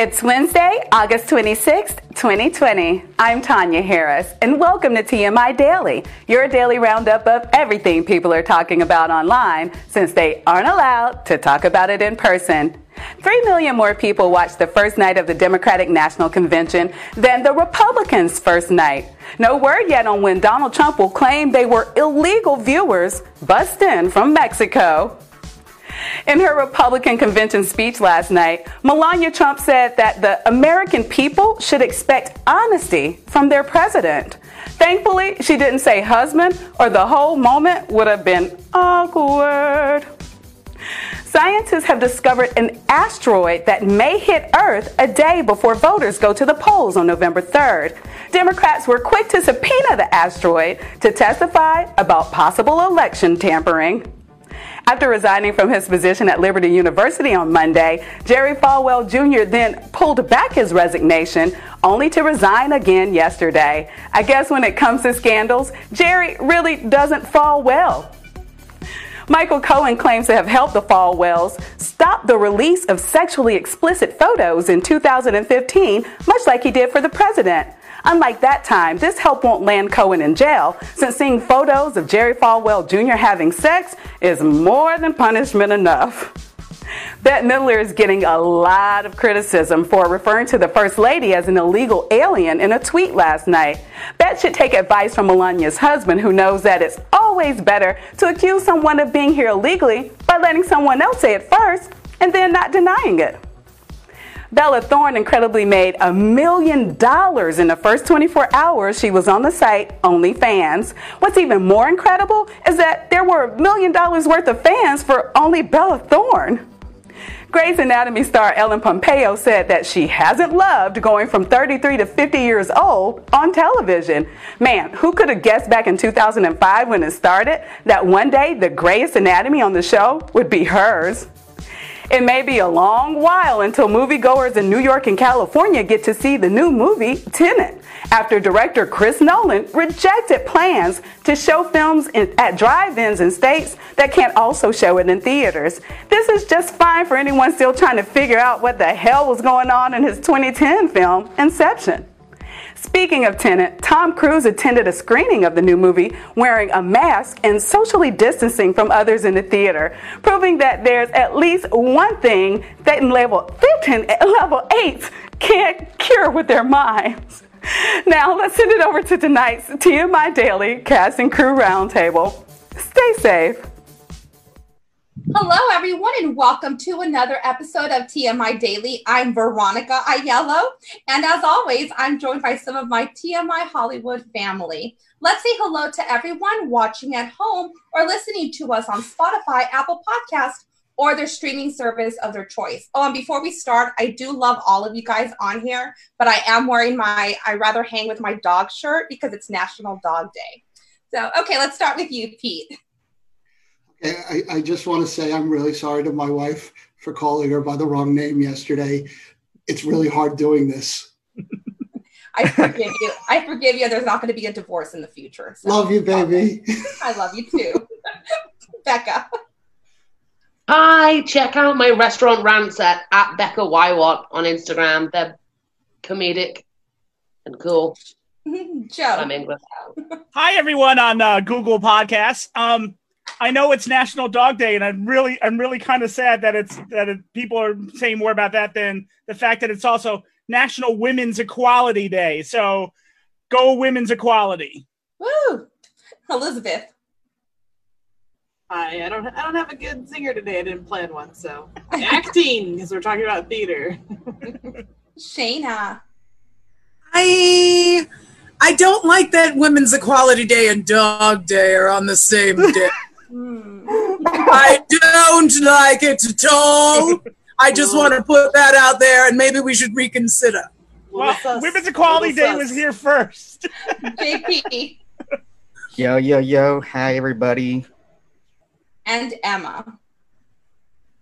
It's Wednesday, August 26th, 2020. I'm Tanya Harris, and welcome to TMI Daily, your daily roundup of everything people are talking about online since they aren't allowed to talk about it in person. Three million more people watched the first night of the Democratic National Convention than the Republicans' first night. No word yet on when Donald Trump will claim they were illegal viewers bussed in from Mexico. In her Republican convention speech last night, Melania Trump said that the American people should expect honesty from their president. Thankfully, she didn't say husband, or the whole moment would have been awkward. Scientists have discovered an asteroid that may hit Earth a day before voters go to the polls on November 3rd. Democrats were quick to subpoena the asteroid to testify about possible election tampering. After resigning from his position at Liberty University on Monday, Jerry Falwell Jr. then pulled back his resignation, only to resign again yesterday. I guess when it comes to scandals, Jerry really doesn't fall well. Michael Cohen claims to have helped the Falwells stop the release of sexually explicit photos in 2015, much like he did for the president. Unlike that time, this help won't land Cohen in jail, since seeing photos of Jerry Falwell Jr. having sex is more than punishment enough. Bette Midler is getting a lot of criticism for referring to the First Lady as an illegal alien in a tweet last night. Bette should take advice from Melania's husband, who knows that it's always better to accuse someone of being here illegally by letting someone else say it first and then not denying it. Bella Thorne incredibly made a million dollars in the first 24 hours she was on the site OnlyFans. What's even more incredible is that there were a million dollars worth of fans for only Bella Thorne. Grey's Anatomy star Ellen Pompeo said that she hasn't loved going from 33 to 50 years old on television. Man, who could have guessed back in 2005 when it started that one day the Grey's Anatomy on the show would be hers? It may be a long while until moviegoers in New York and California get to see the new movie, Tenet, after director Chris Nolan rejected plans to show films at drive ins in states that can't also show it in theaters. This is just fine for anyone still trying to figure out what the hell was going on in his 2010 film, Inception. Speaking of Tenet, Tom Cruise attended a screening of the new movie wearing a mask and socially distancing from others in the theater, proving that there's at least one thing that in level 15, level 8 can't cure with their minds. Now, let's send it over to tonight's TMI Daily Cast and Crew Roundtable. Stay safe. Hello, everyone, and welcome to another episode of TMI Daily. I'm Veronica Aiello, and as always, I'm joined by some of my TMI Hollywood family. Let's say hello to everyone watching at home or listening to us on Spotify, Apple Podcast, or their streaming service of their choice. Oh, and before we start, I do love all of you guys on here, but I am wearing my I rather hang with my dog shirt because it's National Dog Day. So, okay, let's start with you, Pete. I, I just want to say I'm really sorry to my wife for calling her by the wrong name yesterday. It's really hard doing this. I forgive you. I forgive you. There's not going to be a divorce in the future. So. Love you, baby. I love you too. Becca. Hi, check out my restaurant rants at, at Becca Wywat on Instagram. They're comedic and cool. Joe. I'm English. Hi, everyone on uh, Google Podcasts. Um, I know it's National Dog Day, and I'm really, I'm really kind of sad that it's that it, people are saying more about that than the fact that it's also National Women's Equality Day. So, go women's equality. Woo, Elizabeth. Hi, I don't, I don't have a good singer today. I didn't plan one, so acting because we're talking about theater. Shayna. I I don't like that Women's Equality Day and Dog Day are on the same day. Hmm. I don't like it at all. I just want to put that out there, and maybe we should reconsider. Well, Women's Equality Day was here first. JP Yo, yo, yo. Hi, everybody. and Emma.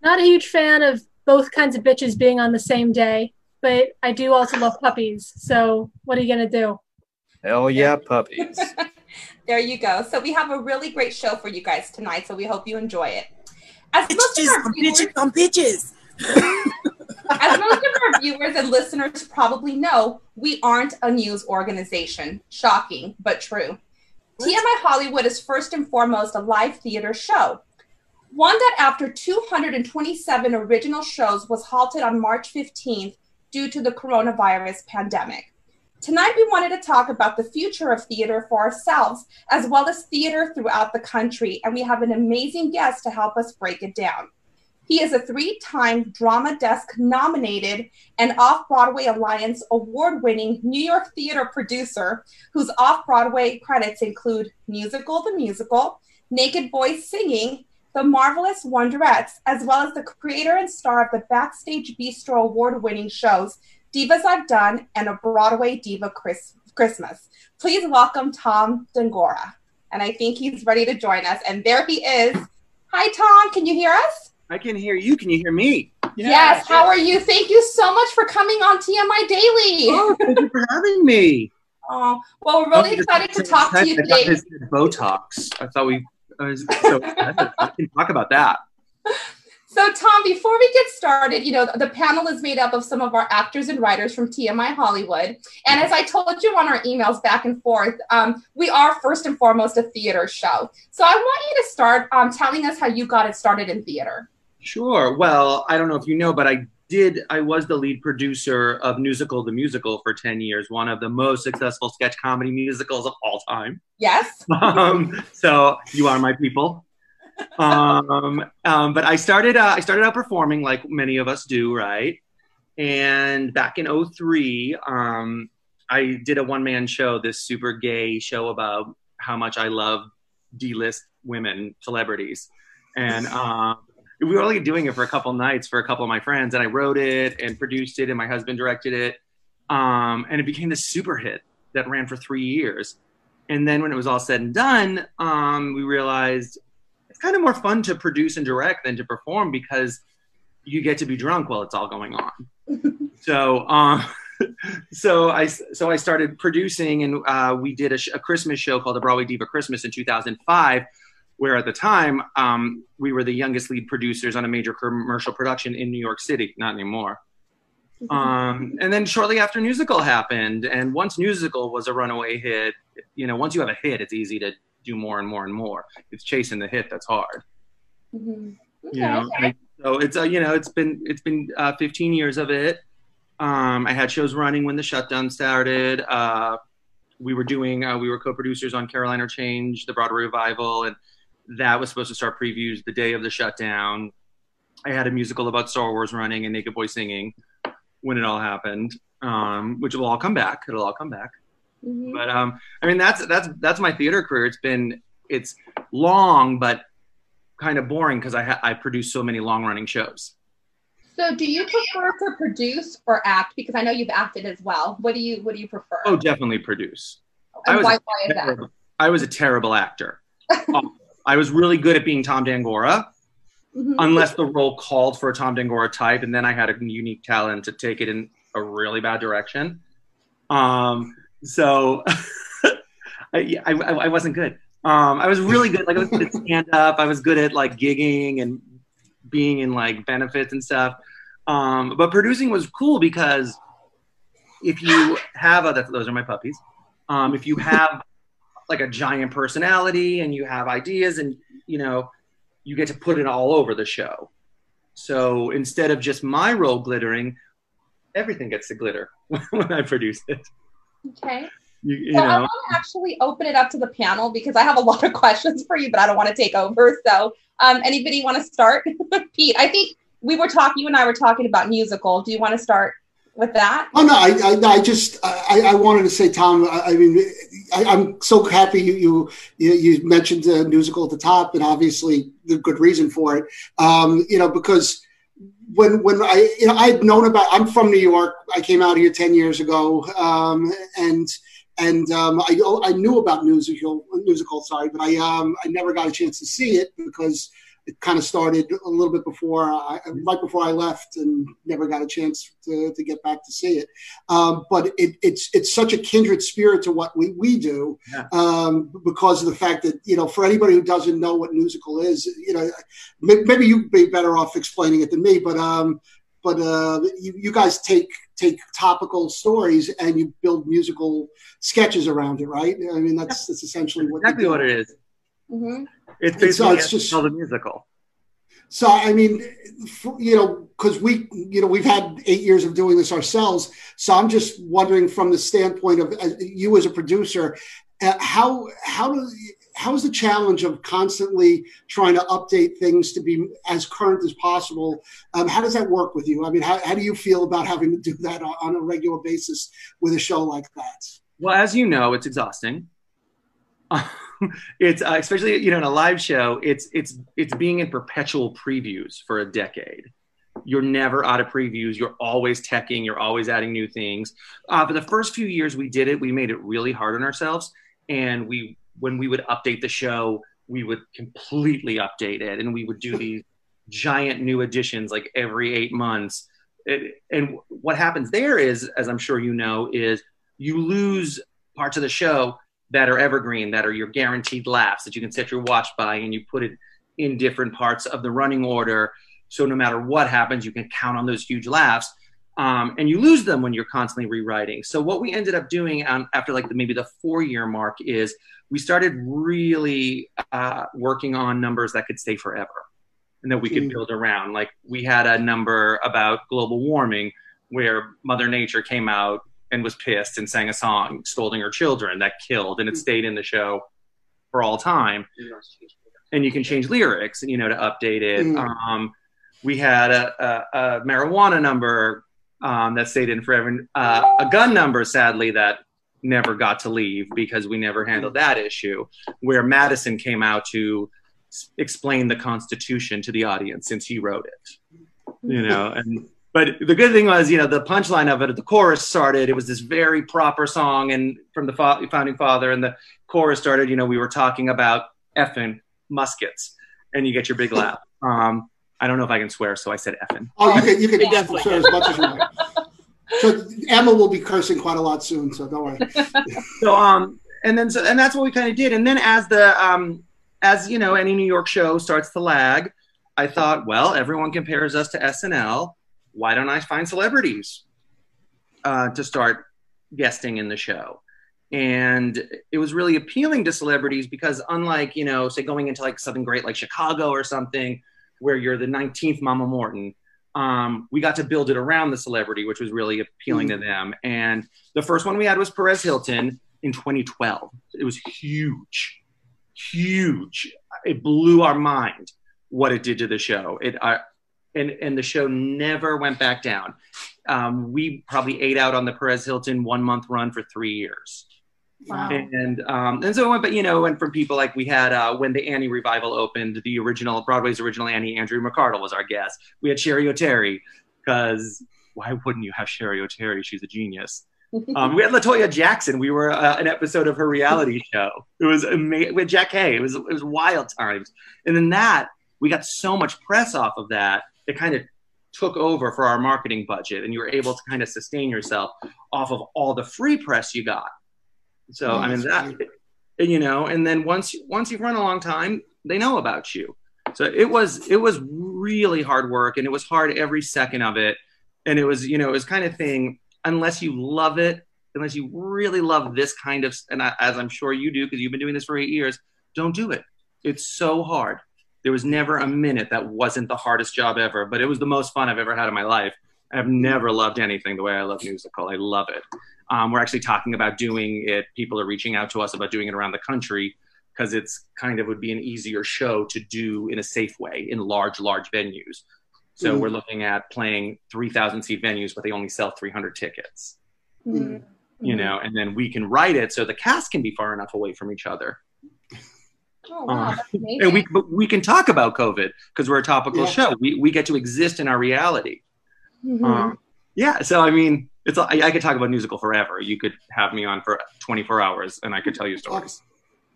Not a huge fan of both kinds of bitches being on the same day, but I do also love puppies. So what are you gonna do? Hell yeah, puppies. There you go. So we have a really great show for you guys tonight. So we hope you enjoy it. As most of Bitches on viewers, bitches on bitches. As most of our viewers and listeners probably know, we aren't a news organization. Shocking, but true. TMI Hollywood is first and foremost a live theater show. One that, after 227 original shows, was halted on March 15th due to the coronavirus pandemic. Tonight, we wanted to talk about the future of theater for ourselves, as well as theater throughout the country, and we have an amazing guest to help us break it down. He is a three time Drama Desk nominated and Off Broadway Alliance award winning New York theater producer whose off Broadway credits include Newsical the Musical, Naked Boys Singing, The Marvelous Wonderettes, as well as the creator and star of the Backstage Bistro award winning shows Divas I've Done and A Broadway Diva Chris- Christmas. Please welcome Tom D'Angora. And I think he's ready to join us. And there he is. Hi, Tom. Can you hear us? I can hear you. Can you hear me? Yes. How are you? Thank you so much for coming on TMI Daily. Oh, thank you for having me. Oh, well, we're really Oh, excited to talk to you I got today. this Botox. I thought we. I was so excited. I can talk about that. So, Tom, before we get started, you know, the panel is made up of some of our actors and writers from TMI Hollywood. And as I told you on our emails back and forth, um, we are first and foremost a theater show. So, I want you to start um, telling us how you got it started in theater. Sure. Well, I don't know if you know, but I did. I was the lead producer of Newsical the Musical for ten years, one of the most successful sketch comedy musicals of all time. Yes. um, so you are my people. Um, um, but I started. Uh, I started out performing like many of us do, right? And back in 03, um, I did a one man show, this super gay show about how much I love D list women celebrities, and um, we were only doing it for a couple nights for a couple of my friends, and I wrote it and produced it, and my husband directed it, um, and it became this super hit that ran for three years. And then when it was all said and done, um, we realized it's kind of more fun to produce and direct than to perform because you get to be drunk while it's all going on. so, um, so I so I started producing, and uh, we did a, sh- a Christmas show called the Broadway Diva Christmas in 2005, where at the time um, we were the youngest lead producers on a major commercial production in New York City. Not anymore. Um, and then shortly after Newsical happened, and once Newsical was a runaway hit, you know, once you have a hit, it's easy to do more and more and more. It's chasing the hit that's hard. Mhm. You know, Okay. So it's uh, you know it's been it's been uh, 15 years of it. Um, I had shows running when the shutdown started. Uh, we were doing uh, we were co-producers on Caroline or Change, the Broadway revival, and that was supposed to start previews the day of the shutdown. I had a musical about Star Wars running and Naked Boy singing when it all happened, um, which will all come back. It'll all come back. Mhm. But um, I mean, that's that's that's my theater career. It's been it's long, but kind of boring because I ha- I produce so many long running shows. So, do you prefer to produce or act? Because I know you've acted as well. What do you What do you prefer? Oh, definitely produce. I was why, a why is that? terrible- I was a terrible actor. Um, I was really good at being Tom D'Angora, Mhm. unless the role called for a Tom D'Angora type, and then I had a unique talent to take it in a really bad direction. Um, so I, I, I wasn't good. Um, I was really good. Like I was good at stand up. I was good at like gigging and being in like benefits and stuff. Um, but producing was cool because if you have that's, those are my puppies. Um, if you have like a giant personality and you have ideas and you know you get to put it all over the show. So instead of just my role glittering, everything gets to glitter when I produce it. Okay. You, you So I want to actually open it up to the panel because I have a lot of questions for you, but I don't want to take over. So, um, anybody want to start? Pete, I think we were talking. You and I were talking about Newsical. Do you want to start with that? Oh no, I, I, I just I, I wanted to say, Tom. I, I mean, I, I'm so happy you you you, you mentioned the musical at the top, and obviously the good reason for it. Um, you know, because when when I you know I'd known about. I'm from New York. I came out here ten years ago, um, and and um, I I knew about Newsical musical. Sorry, but I um I never got a chance to see it because it kind of started a little bit before I, right before I left, and never got a chance to, to get back to see it. Um, but it, it's it's such a kindred spirit to what we we do Yeah. um, because of the fact that you know for anybody who doesn't know what Newsical is, you know maybe you'd be better off explaining it than me, but um, but uh, you, you guys take take topical stories and you build musical sketches around it, right? I mean, that's that's essentially what exactly what it is. Mm-hmm. It's And so basically it's just- called a musical. So I mean, f- you know, because we, you know, we've had eight years of doing this ourselves. So I'm just wondering, from the standpoint of uh, you as a producer, uh, how how does how is the challenge of constantly trying to update things to be as current as possible? Um, how does that work with you? I mean, how, how do you feel about having to do that on, on a regular basis with a show like that? Well, as you know, it's exhausting. it's uh, especially you know in a live show. It's it's it's being in perpetual previews for a decade. You're never out of previews. You're always teching. You're always adding new things. Uh, for the first few years we did it, we made it really hard on ourselves, and we when we would update the show, we would completely update it, and we would do these giant new additions like every eight months. It, and what happens there is, as I'm sure you know, is you lose parts of the show that are evergreen, that are your guaranteed laughs that you can set your watch by, and you put it in different parts of the running order. So no matter what happens, you can count on those huge laughs. Um, and you lose them when you're constantly rewriting. So what we ended up doing um, after like the, maybe the four year mark is we started really uh, working on numbers that could stay forever and that we could Mm. build around. Like we had a number about global warming where Mother Nature came out and was pissed and sang a song scolding her children that killed, and it stayed in the show for all time. And you can change lyrics, you know, to update it. Mm. Um, we had a, a, a marijuana number um, that stayed in forever, uh, a gun number, sadly, that never got to leave because we never handled that issue. Where Madison came out to s- explain the Constitution to the audience since he wrote it, you know, and but the good thing was, you know, the punchline of it, the chorus started. It was this very proper song, and from the fa- founding father, and the chorus started. You know, we were talking about effing muskets, and you get your big laugh. Um, I don't know if I can swear, so I said effing. Oh, you can you can You definitely swear as much as you want. So Emma will be cursing quite a lot soon, so don't worry. So um, and then so and that's what we kind of did. And then as the um, as you know, any New York show starts to lag, I thought, well, everyone compares us to SNL. Why don't I find celebrities uh, to start guesting in the show? And it was really appealing to celebrities because, unlike you know, say going into like something great like Chicago or something, where you're the 19th Mama Morton, um, we got to build it around the celebrity, which was really appealing to them. And the first one we had was Perez Hilton in 2012. It was huge, huge. It blew our mind what it did to the show. It uh, and and the show never went back down. Um, we probably ate out on the Perez Hilton one month run for three years. Wow. And um, and so it went, but you know, went from people like we had uh, when the Annie revival opened, the original Broadway's original Annie, Andrea McArdle was our guest. We had Cheri Oteri because why wouldn't you have Cheri Oteri? She's a genius. Um, we had Latoya Jackson. We were uh, an episode of her reality show. It was amazing with Jack Hay. It was it was wild times. And then that we got so much press off of that. It kind of took over for our marketing budget, and you were able to kind of sustain yourself off of all the free press you got. So Oh, I mean that, you know, and then once once you've run a long time, they know about you. So it was it was really hard work, and it was hard every second of it. And it was you know it was kind of thing unless you love it, unless you really love this kind of, and I, as I'm sure you do because you've been doing this for eight years, don't do it. It's so hard. There was never a minute that wasn't the hardest job ever, but it was the most fun I've ever had in my life. I've never loved anything the way I love Newsical. I love it. Um, we're actually talking about doing it. People are reaching out to us about doing it around the country because it's kind of would be an easier show to do in a safe way in large, large venues. So Mhm. we're looking at playing 3,000 seat venues, but they only sell 300 tickets, Mhm. you know, and then we can write it so the cast can be far enough away from each other. Oh, wow, that's. And we, but we can talk about COVID because we're a topical Yeah. show. We, we get to exist in our reality. Mhm. Um, yeah, so I mean, it's I, I could talk about Newsical forever. You could have me on for 24 hours, and I could tell you stories. That's,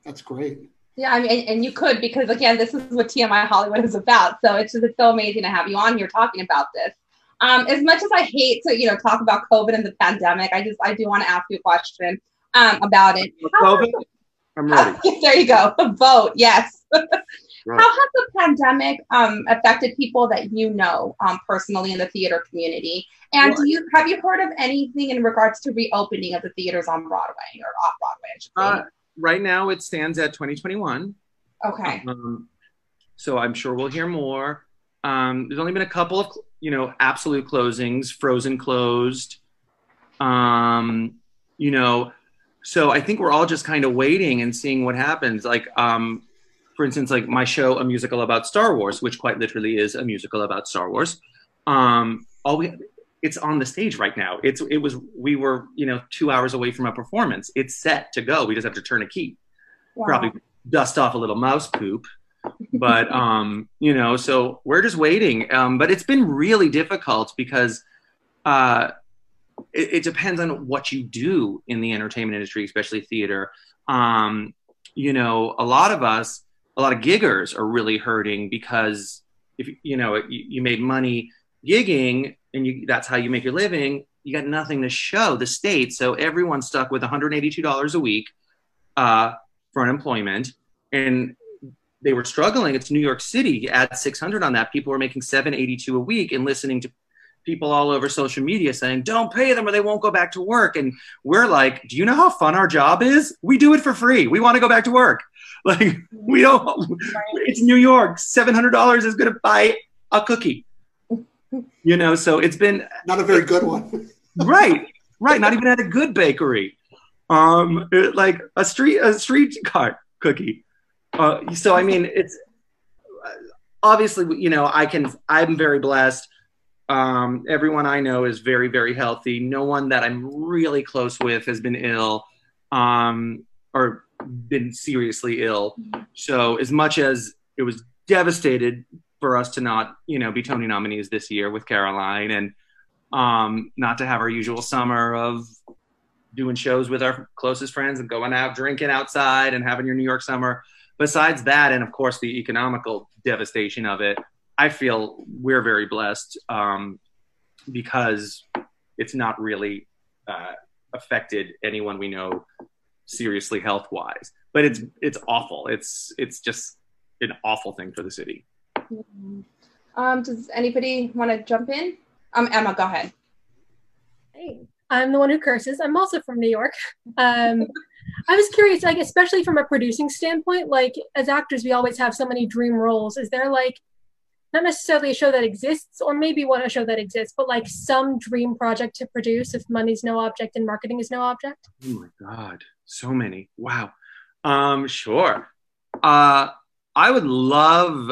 that's great. Yeah, I mean, and, and you could because again, this is what TMI Hollywood is about. So it's just it's so amazing to have you on here talking about this. Um, as much as I hate to you know talk about COVID and the pandemic, I just I do want to ask you a question um, about it. How- COVID, I'm ready. there you go. Vote yes. Right. How has the pandemic um, affected people that you know um, personally in the theater community? And do you have you heard of anything in regards to reopening of the theaters on Broadway or off Broadway? I should say? Uh, right now, it stands at 2021. okay. Um, so I'm sure we'll hear more. Um, there's only been a couple of, you know, absolute closings. Frozen closed. Um, you know, so I think we're all just kind of waiting and seeing what happens. Like, um, for instance, like my show, a musical about Star Wars, which quite literally is a musical about Star Wars. Um, all we, it's on the stage right now. It's it was we were you know two hours away from a performance. It's set to go. We just have to turn a key Wow. probably dust off a little mouse poop but um you know so we're just waiting um but it's been really difficult because uh it, it depends on what you do in the entertainment industry especially theater. Um you know a lot of us a lot of giggers are really hurting because if you know you, you made money gigging and you that's how you make your living you got nothing to show the state. So everyone's stuck with $182 a week uh, for unemployment. And they were struggling. It's new york city. You add 600 on that people are making 782 a week and listening to people all over social media saying don't pay them or they won't go back to work. And we're like do you know how fun our job is? We do it for free. We want to go back to work. Like we don't it's new york. $700 is going to buy a cookie. You know so it's been Not a very good one. right right not even at a good bakery. Um it- like a street a street cart cookie. Uh, so i mean it's obviously you know i can i'm very blessed um everyone i know is very very healthy. No one that i'm really close with has been ill um or been seriously ill. So as much as it was devastated for us to not you know be tony nominees this year with caroline and um, not to have our usual summer of doing shows with our closest friends and going out drinking outside and having your New York summer. Besides that, and of course the economical devastation of it, I feel we're very blessed um, because it's not really uh, affected anyone we know seriously health wise. But it's it's awful. It's it's just an awful thing for the city. Um, does anybody want to jump in? Um, Emma, go ahead. Hey, I'm the one who curses. I'm also from New York. Um, I was curious, like, especially from a producing standpoint, like, as actors, we always have so many dream roles. Is there, like, not necessarily a show that exists, or maybe one a show that exists, but like some dream project to produce if money's no object and marketing is no object? Oh my god, so many. Wow. Um, sure. Uh, I would love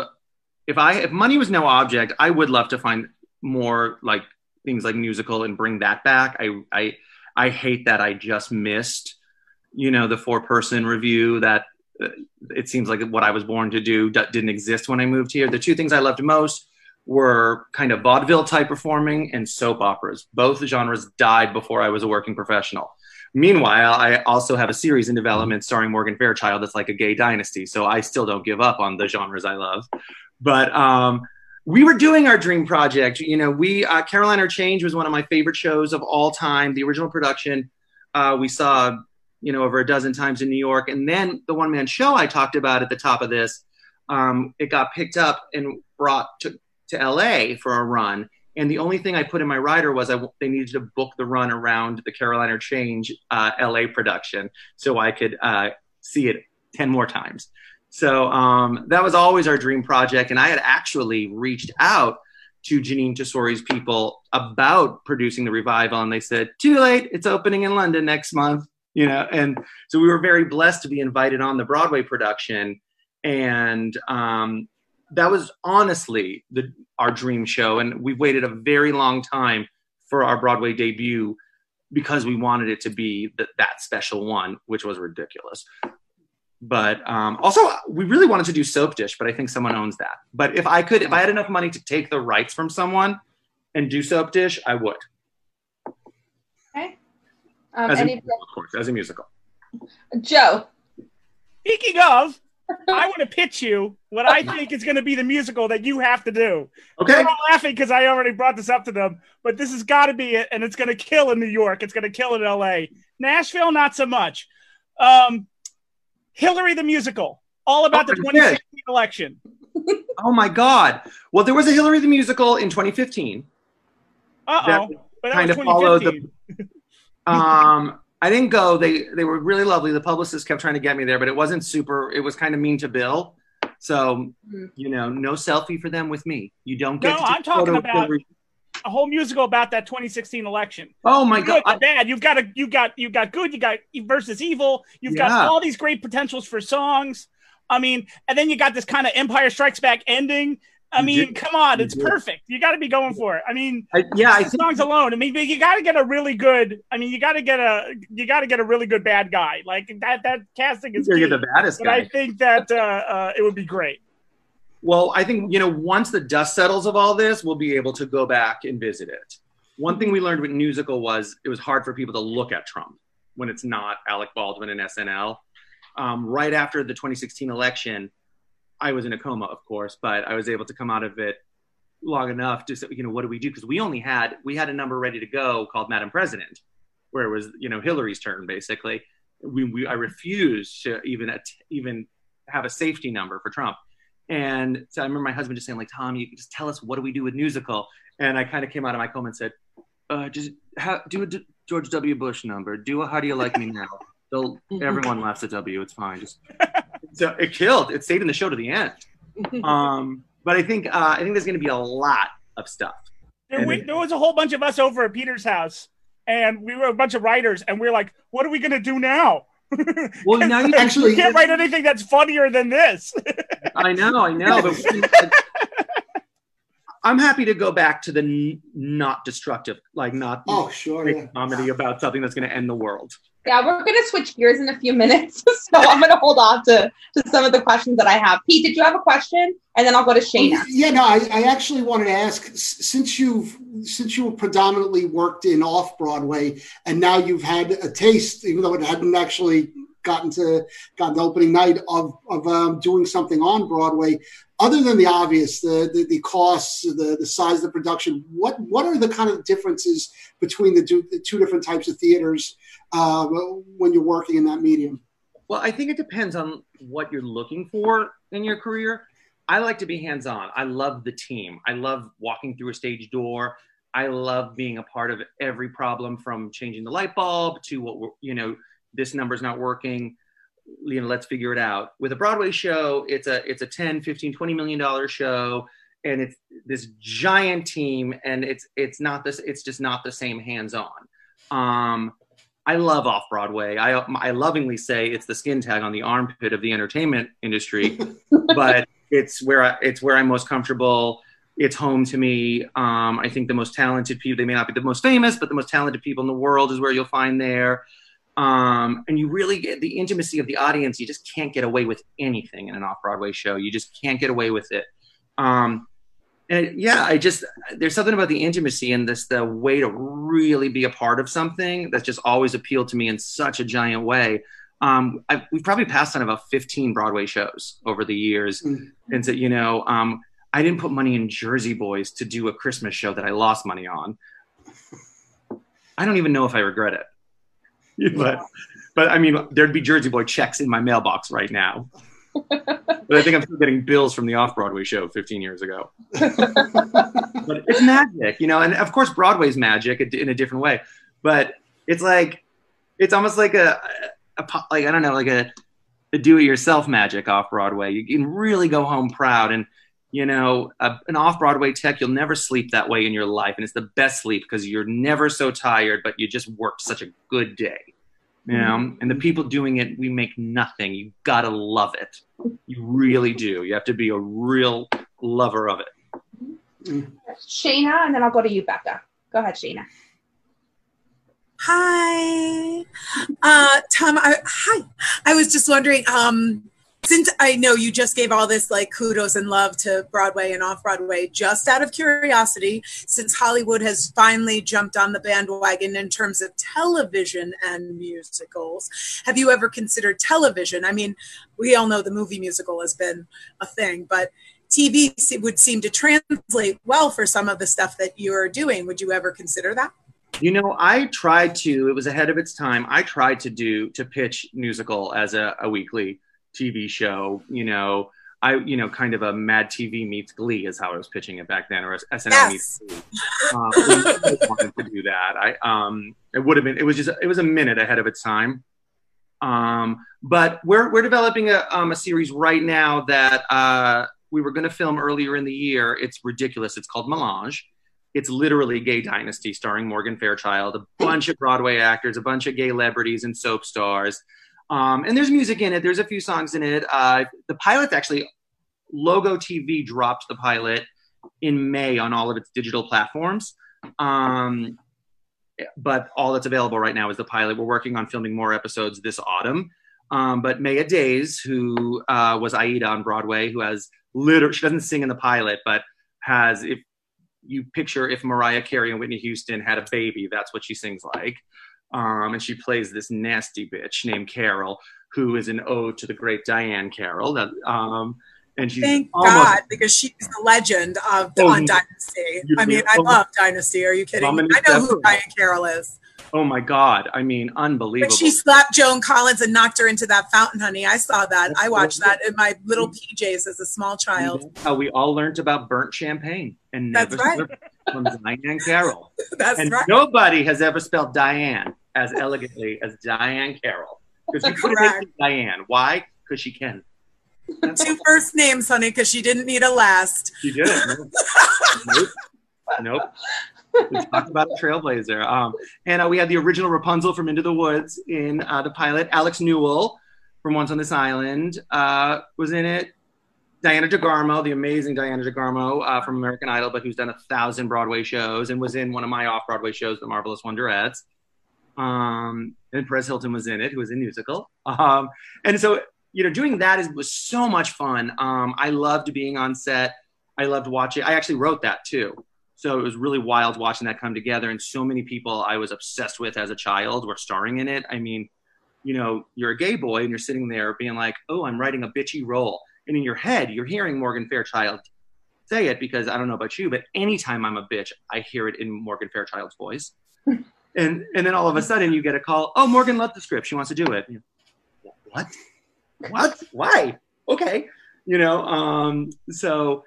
if I if money was no object, I would love to find more like things like Newsical and bring that back. I I I hate that I just missed, you know, the four person review that it seems like what I was born to do didn't exist when I moved here. The two things I loved most were kind of vaudeville type performing and soap operas. Both genres died before I was a working professional. Meanwhile, I also have a series in development starring Morgan Fairchild that's like a gay dynasty. So I still don't give up on the genres I love. But um, we were doing our dream project. You know, we uh, Caroline or Change was one of my favorite shows of all time. The original production uh, we saw, you know, over a dozen times in New York, and then the one man show I talked about at the top of this, um, it got picked up and brought to, to LA for a run. And the only thing I put in my rider was I, they needed to book the run around the Caroline or Change uh, LA production so I could uh, see it 10 more times. So um, that was always our dream project. And I had actually reached out to Jeanine Tesori's people about producing the revival. And they said, too late, it's opening in London next month. You know, and so we were very blessed to be invited on the Broadway production. And um, that was honestly the, our dream show. And we've waited a very long time for our Broadway debut because we wanted it to be th- that special one, which was ridiculous but um, also we really wanted to do soap dish but i think someone owns that but if i could if i had enough money to take the rights from someone and do soap dish i would. Um, as a, musical, of course as a musical Joe. Speaking of, I want to pitch you what I think is going to be the musical that you have to do. okay They're all laughing because I already brought this up to them, but this has got to be it, and it's going to kill in New York. It's going to kill in L.A. Nashville, not so much. Um, Hillary the musical. all about the Oh, you did? 2016 election. Oh my God! Well, there was a Hillary the musical in 2015. Uh oh. But that kind was of followed the. Um, I didn't go. They they were really lovely. The publicist kept trying to get me there, but it wasn't super. It was kind of mean to Bill. So you know, no selfie for them with me. You don't get. No, to I'm talking about a whole musical about that 2016 election. Oh my good, God! bad. You've got a, you got you got good. You got versus evil. You've Yeah. got all these great potentials for songs. I mean, and then you got this kind of Empire Strikes Back ending. I mean, come on, it's perfect. You got to be going for it. I mean, I, yeah, I think songs alone. I mean, but you got to get a really good. I mean, you got to get a you got to get a really good bad guy. Like that. That casting is. you're the baddest But I think that uh, uh, it would be great. Well, I think you know once the dust settles of all this, we'll be able to go back and visit it. One thing we learned with Newsical was it was hard for people to look at Trump when it's not Alec Baldwin and SNL. Um, right after the 2016 election, I was in a coma, of course, but I was able to come out of it long enough to say, you know, what do we do? Because we only had we had a number ready to go called Madam President, where it was you know Hillary's turn basically. We, we I refused to even even have a safety number for Trump. And so I remember my husband just saying, like, Tom, you just tell us what do we do with Newsical? And I kind of came out of my coma and said, uh, just do a D- George W. Bush number. Do a How Do You Like Me Now? They'll, everyone laughs at W. It's fine. Just so it killed. It stayed in the show to the end. Um, but I think uh, I think there's going to be a lot of stuff. There, we, it- there was a whole bunch of us over at Peter's house, and we were a bunch of writers, and we are like, "What are we going to do now?" Well, now you Actually- can't write anything that's funnier than this. I know, I know, but I'm happy to go back to the n- not destructive, like not Oh, sure. Yeah. comedy about something that's going to end the world. Yeah, we're going to switch gears in a few minutes. So I'm going to hold off to, to some of the questions that I have. Pete, did you have a question? And then I'll go to Shayna. Yeah, no, I, I actually wanted to ask since you've since you predominantly worked in off Broadway and now you've had a taste, even though it hadn't actually gotten to gotten the opening night of of um, doing something on Broadway. Other than the obvious, the, the the costs, the the size of the production, what what are the kind of differences between the two, the two different types of theaters uh, when you're working in that medium? Well, I think it depends on what you're looking for in your career. I like to be hands on. I love the team. I love walking through a stage door. I love being a part of every problem from changing the light bulb to what, you know, this number's not working. You know, let's figure it out. With a Broadway show, it's a it's a 10, 15, 20 million dollar show and it's this giant team and it's it's not this it's just not the same hands on. Um I love off Broadway. I I lovingly say it's the skin tag on the armpit of the entertainment industry, but it's where I, it's where I'm most comfortable. It's home to me. Um, I think the most talented people. They may not be the most famous, but the most talented people in the world is where you'll find there. Um, and you really get the intimacy of the audience. You just can't get away with anything in an off Broadway show. You just can't get away with it. Um, and yeah, I just there's something about the intimacy and this the way to really be a part of something that's just always appealed to me in such a giant way. Um, I, we've probably passed on about 15 Broadway shows over the years, Mm. and so you know, um, I didn't put money in Jersey Boys to do a Christmas show that I lost money on. I don't even know if I regret it, but but I mean, there'd be Jersey Boy checks in my mailbox right now. but I think I'm still getting bills from the off Broadway show 15 years ago. but it's magic, you know, and of course Broadway's magic in a different way. But it's like it's almost like a, a like I don't know, like a, a do-it-yourself magic off Broadway. You can really go home proud, and you know, a, an off Broadway tech, you'll never sleep that way in your life, and it's the best sleep because you're never so tired, but you just worked such a good day. You know, and the people doing it, we make nothing. You gotta love it. You really do. You have to be a real lover of it. Shayna, and then I'll go to you, Becca. Go ahead, Shayna. Hi. Uh, Tom, I, hi. I was just wondering, um, since I know you just gave all this like kudos and love to Broadway and off Broadway, just out of curiosity, since Hollywood has finally jumped on the bandwagon in terms of television and musicals, have you ever considered television? I mean, we all know the movie musical has been a thing, but TV would seem to translate well for some of the stuff that you're doing. Would you ever consider that? You know, I tried to. It was ahead of its time. I tried to do to pitch Newsical as a, a weekly TV show. You know, I you know kind of a Mad TV meets Glee is how I was pitching it back then, or SNL Yes. meets Glee. Um, I wanted to do that. I um, it would have been. It was just. It was a minute ahead of its time. Um, but we're we're developing a um, a series right now that uh, we were going to film earlier in the year. It's ridiculous. It's called Melange. It's literally Gay Dynasty, starring Morgan Fairchild, a bunch of Broadway actors, a bunch of gay celebrities and soap stars. Um, and there's music in it. There's a few songs in it. Uh, the pilot's actually Logo TV dropped the pilot in May on all of its digital platforms. Um, but all that's available right now is the pilot. We're working on filming more episodes this autumn. Um, but Maya Days, who uh, was Aida on Broadway, who has literally, she doesn't sing in the pilot, but has, if you picture if Mariah Carey and Whitney Houston had a baby, that's what she sings like. Um, and she plays this nasty bitch named Carol, who is an ode to the great Diahann Carroll. That, um, and she's Thank almost God, because she's the legend of Oh, on Dynasty. I mean, I do. love Dynasty. Are you kidding? me? Dominic I know who Diahann Carroll is. Oh my God! I mean, unbelievable. But she slapped Joan Collins and knocked her into that fountain, honey. I saw that. I watched that in my little PJs as a small child. How we all learned about burnt champagne and That's right. From Diahann Carroll. That's and right. nobody has ever spelled Diahann as elegantly as Diahann Carroll. Because we put it Correct. Diahann. Why? Because she can. Two first names, honey, because she didn't need a last. She did nope. Nope. We talked about a trailblazer. Um, and uh, we had the original Rapunzel from Into the Woods in uh, the pilot. Alex Newell from Once on This Island uh, was in it. Diana DeGarmo, the amazing Diana DeGarmo uh, from American Idol, but who's done a thousand Broadway shows and was in one of my off Broadway shows, The Marvelous Wonderettes. Um, and Perez Hilton was in it, who was in Newsical. Um, and so, you know, doing that is, was so much fun. Um, I loved being on set. I loved watching. I actually wrote that too. So it was really wild watching that come together. And so many people I was obsessed with as a child were starring in it. I mean, you know, you're a gay boy and you're sitting there being like, oh, I'm writing a bitchy role. And in your head, you're hearing Morgan Fairchild say it because I don't know about you, but anytime I'm a bitch, I hear it in Morgan Fairchild's voice. and and then all of a sudden you get a call, oh, Morgan loved the script. She wants to do it. You- What? What? Why? Okay. You know, um, so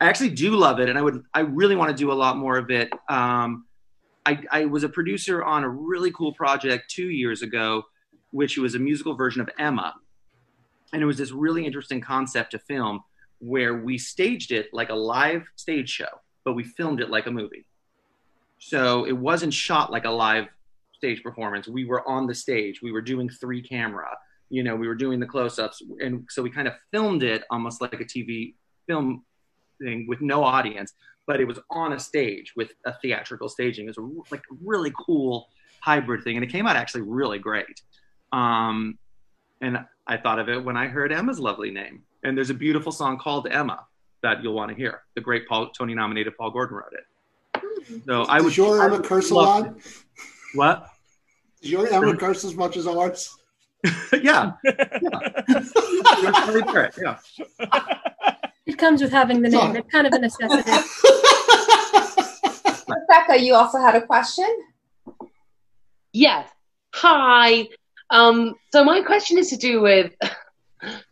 I actually do love it, and I would, I really want to do a lot more of it. Um, I, I was a producer on a really cool project two years ago, which was a musical version of Emma, and it was this really interesting concept to film where we staged it like a live stage show, but we filmed it like a movie. So it wasn't shot like a live stage performance. We were on the stage. We were doing three camera. You know, we were doing the close-ups, and so we kind of filmed it almost like a TV film thing with no audience, but it was on a stage with a theatrical staging. It was a, like a really cool hybrid thing, and it came out actually really great. Um, and I thought of it when I heard Emma's lovely name. And there's a beautiful song called Emma that you'll want to hear. The great Paul, Tony-nominated Paul Gordon wrote it. So I Does would. your I Emma would curse a lot? What? Does your Emma curse as much as ours? yeah. yeah. yeah. It comes with having the name. Sorry. It's kind of a necessity. Rebecca, you also had a question? Yes. Hi. Um, so my question is to do with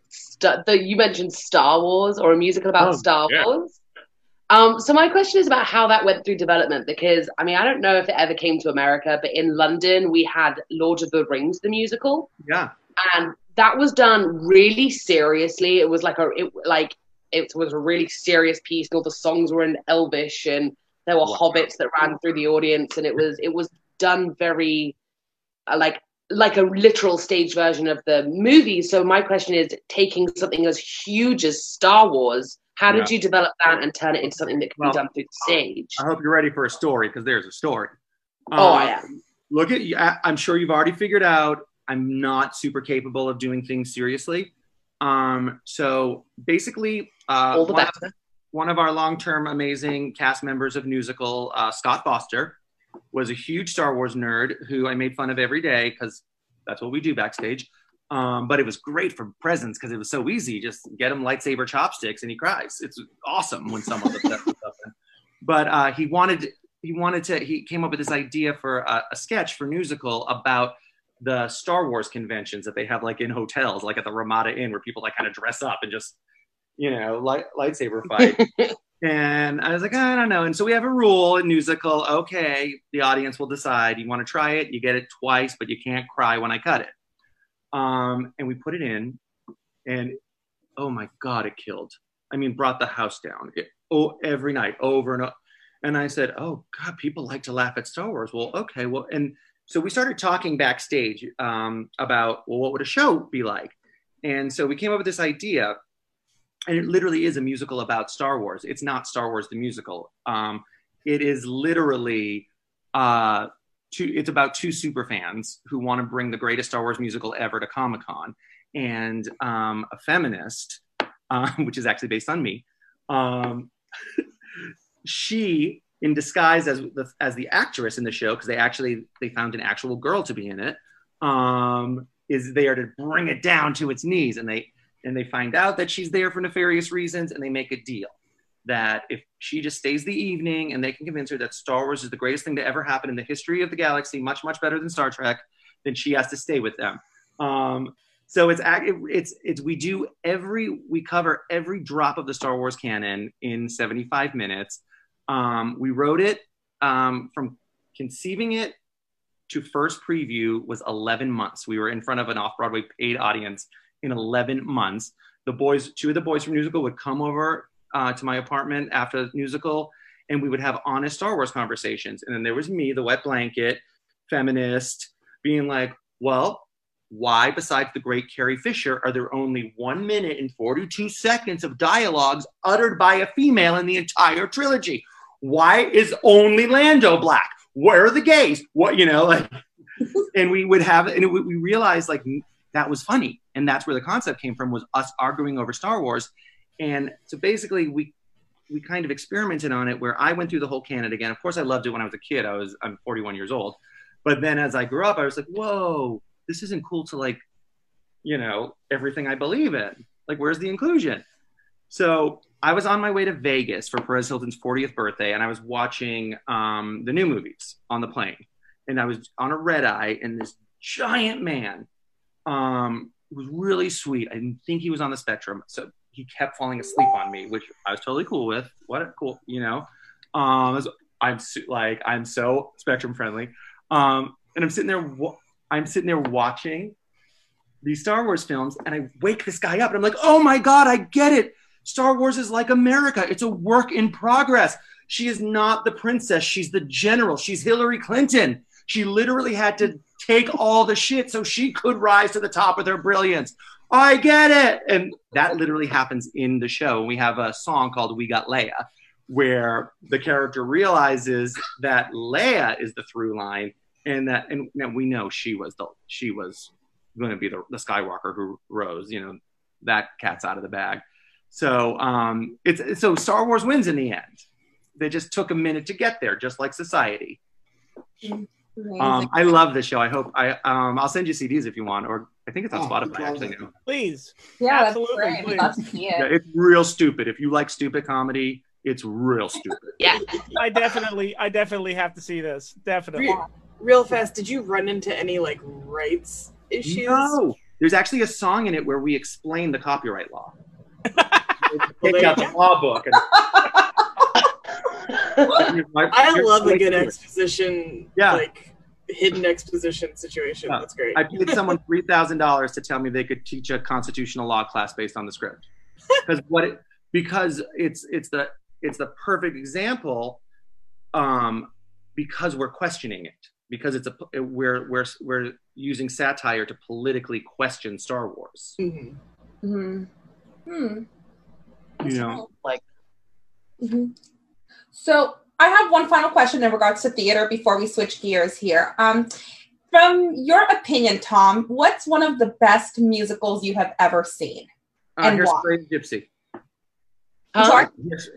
st- the, you mentioned Star Wars or a musical about Oh, Star yeah. Wars. Um, so my question is about how that went through development because I mean I don't know if it ever came to America, but in London we had Lord of the Rings the musical, Yeah. and that was done really seriously. It was like a it like it was a really serious piece, and all the songs were in Elvish, and there were Wow. hobbits that ran through the audience, and it was it was done very uh, like like a literal stage version of the movie. So my question is, taking something as huge as Star Wars, how did Yeah. you develop that and turn it into something that can Well, be done through the stage? I hope you're ready for a story because there's a story. oh, Um, I am. look at I- i'm sure you've already figured out i'm not super capable of doing things seriously um, so basically uh, one, of, one of our long-term amazing cast members of Newsical uh, scott foster was a huge star wars nerd who i made fun of every day because that's what we do backstage. Um, but it was great for presents because it was so easy. Just get him lightsaber chopsticks and he cries. It's awesome when someone upset with something but uh, he wanted he wanted to he came up with this idea for a, a sketch for musical about the Star Wars conventions that they have like in hotels, like at the Ramada Inn, where people like kind of dress up and just, you know, light, lightsaber fight. and I was like, I don't know. And so we have a rule in Newsical. Okay, the audience will decide. You want to try it, you get it twice, but you can't cry when I cut it. Um, and we put it in, and oh my god, it killed. I mean, brought the house down. It, oh, every night, over and over. And I said, oh god, people like to laugh at Star Wars. Well, okay, well, and so we started talking backstage um, about well, what would a show be like? And so we came up with this idea and it literally is a musical about Star Wars. It's not Star Wars the musical. Um, it is literally uh, two. It's about two super fans who want to bring the greatest Star Wars musical ever to Comic Con, and um, a feminist, uh, which is actually based on me. Um, she, in disguise as the as the actress in the show, because they actually they found an actual girl to be in it, um, is there to bring it down to its knees, and they and they find out that she's there for nefarious reasons and they make a deal that if she just stays the evening and they can convince her that Star Wars is the greatest thing to ever happen in the history of the galaxy, much much better than Star Trek, then she has to stay with them. Um, so it's it's it's we do every we cover every drop of the Star Wars canon in 75 minutes. Um, we wrote it um, from conceiving it to first preview was 11 months. We were in front of an off Broadway paid audience in 11 months. The boys, two of the boys from Newsical would come over uh, to my apartment after the musical and we would have honest Star Wars conversations. And then there was me, the wet blanket, feminist, being like, well, why, besides the great Carrie Fisher, are there only one minute and 42 seconds of dialogues uttered by a female in the entire trilogy? Why is only Lando black? Where are the gays? What, you know, like, and we would have, and it, we realized like that was funny. And that's where the concept came from was us arguing over star wars. And so basically we we kind of experimented on it where i went through the whole canon again. Of course i loved it when i was a kid. I was i'm 41 years old. But then as i grew up i was like whoa this isn't cool to like you know everything i believe in. Like where's the inclusion? So i was on my way to vegas for perez hilton's 40th birthday and i was watching um, the new movies on the plane. And i was on a red eye and this giant man um, was really sweet. I didn't think he was on the spectrum, so he kept falling asleep on me, which I was totally cool with. What a cool, you know. Um, I'm like I'm so spectrum friendly, um, and I'm sitting there. I'm sitting there watching these Star Wars films, and I wake this guy up, and I'm like, "Oh my god, I get it! Star Wars is like America. It's a work in progress. She is not the princess. She's the general. She's Hillary Clinton. She literally had to take all the shit so she could rise to the top with her brilliance. I get it. And that literally happens in the show. We have a song called We Got Leia, where the character realizes that Leia is the through line and that and, and we know she was the she was going to be the, the Skywalker who rose, you know, that cat's out of the bag. So um it's so Star Wars wins in the end. They just took a minute to get there, just like society. Um, I love the show. I hope I um, I'll send you CDs if you want, or I think it's on oh, Spotify actually now. Please. Yeah, absolutely. Please. Yeah, it's real stupid. If you like stupid comedy, it's real stupid. yeah, I definitely, I definitely have to see this. Definitely. Real, real fast. Did you run into any like rights issues? No. There's actually a song in it where we explain the copyright law. Take out the law book. And, I love a good exposition. Yeah. Like hidden exposition situation. Yeah. That's great. I paid someone three thousand dollars to tell me they could teach a constitutional law class based on the script. Because what it because it's it's the it's the perfect example um because we're questioning it because it's a we're we're we're using satire to politically question Star Wars. Mm-hmm. Mm-hmm. Hmm. You know, like. Mm-hmm. So I have one final question in regards to theater before we switch gears here. Um, from your opinion, Tom, what's one of the best musicals you have ever seen? Uh, and Hairspray why? and Gypsy. Huh? Sorry?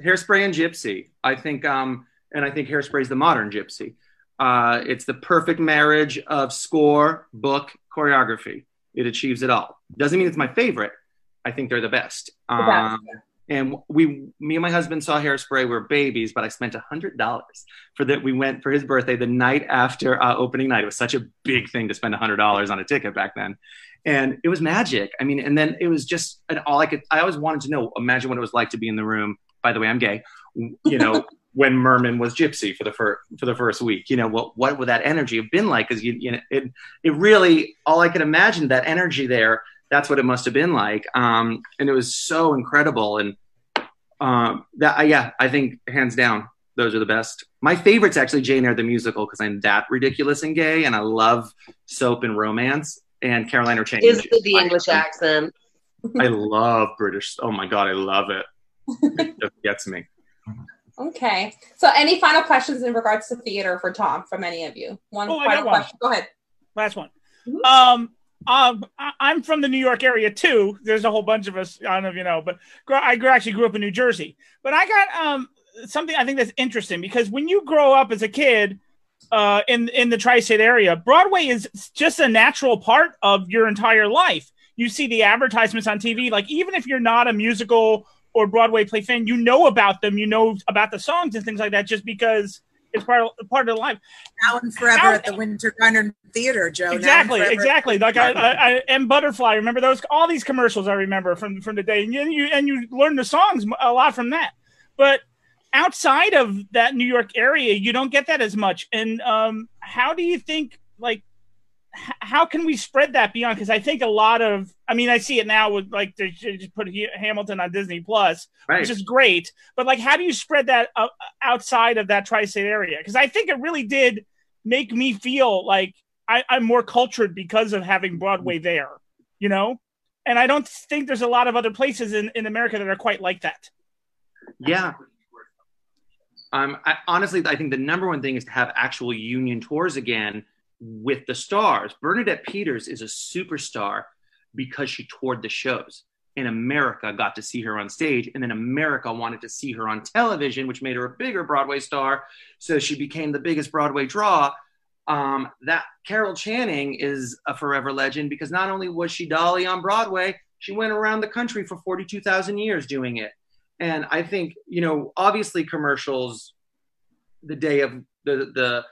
Hairspray and Gypsy. I think, um, and I think Hairspray is the modern Gypsy. Uh, it's the perfect marriage of score, book, choreography. It achieves it all. Doesn't mean it's my favorite. I think they're the best. The best. Um, And we, me and my husband saw Hairspray. We were babies, but I spent a hundred dollars for that. We went for his birthday the night after uh, opening night. It was such a big thing to spend a hundred dollars on a ticket back then, and it was magic. I mean, and then it was just and all I could. I always wanted to know. Imagine what it was like to be in the room. By the way, I'm gay. You know, when Merman was Gypsy for the first for the first week. You know, what what would that energy have been like? Because you, you know, it it really all I could imagine that energy there that's what it must have been like. Um, and it was so incredible. And um, that, yeah, I think hands down, those are the best. My favorite's actually Jane Eyre the musical because I'm that ridiculous and gay, and I love soap and romance. And Caroline or Change is the, the English accent. I love British. Oh my god, I love it. It gets me. Okay. So, any final questions in regards to theater for Tom from any of you? One Oh, final got one. Go ahead. Last one. Um, um, I'm from the New York area too. There's a whole bunch of us. I don't know if you know, but I actually grew up in New Jersey. But I got um something I think that's interesting because when you grow up as a kid uh, in in the tri-state area, Broadway is just a natural part of your entire life. You see the advertisements on TV. Like even if you're not a musical or Broadway play fan, you know about them. You know about the songs and things like that just because it's part of, part of the life. Now and forever at the Winter Garden Theater, Joe. Exactly, exactly. Like I, I, I and Butterfly. Remember those? All these commercials I remember from from the day, and you you, and you learn the songs a lot from that. But outside of that New York area, you don't get that as much. And um, how do you think like? How can we spread that beyond? Because I think a lot of, I mean, I see it now with like they just put Hamilton on Disney Plus, Right. which is great. But like, how do you spread that outside of that tri-state area? Because I think it really did make me feel like I, I'm more cultured because of having Broadway there, you know? And I don't think there's a lot of other places in, in America that are quite like that. Yeah. Um, I, honestly, I think the number one thing is to have actual union tours again with the stars. Bernadette Peters is a superstar because she toured the shows. And America got to see her on stage, and then America wanted to see her on television, which made her a bigger Broadway star. So she became the biggest Broadway draw. Um, that Carol Channing is a forever legend because not only was she Dolly on Broadway, she went around the country for 42,000 years doing it. And I think, you know, obviously commercials, the day of the, the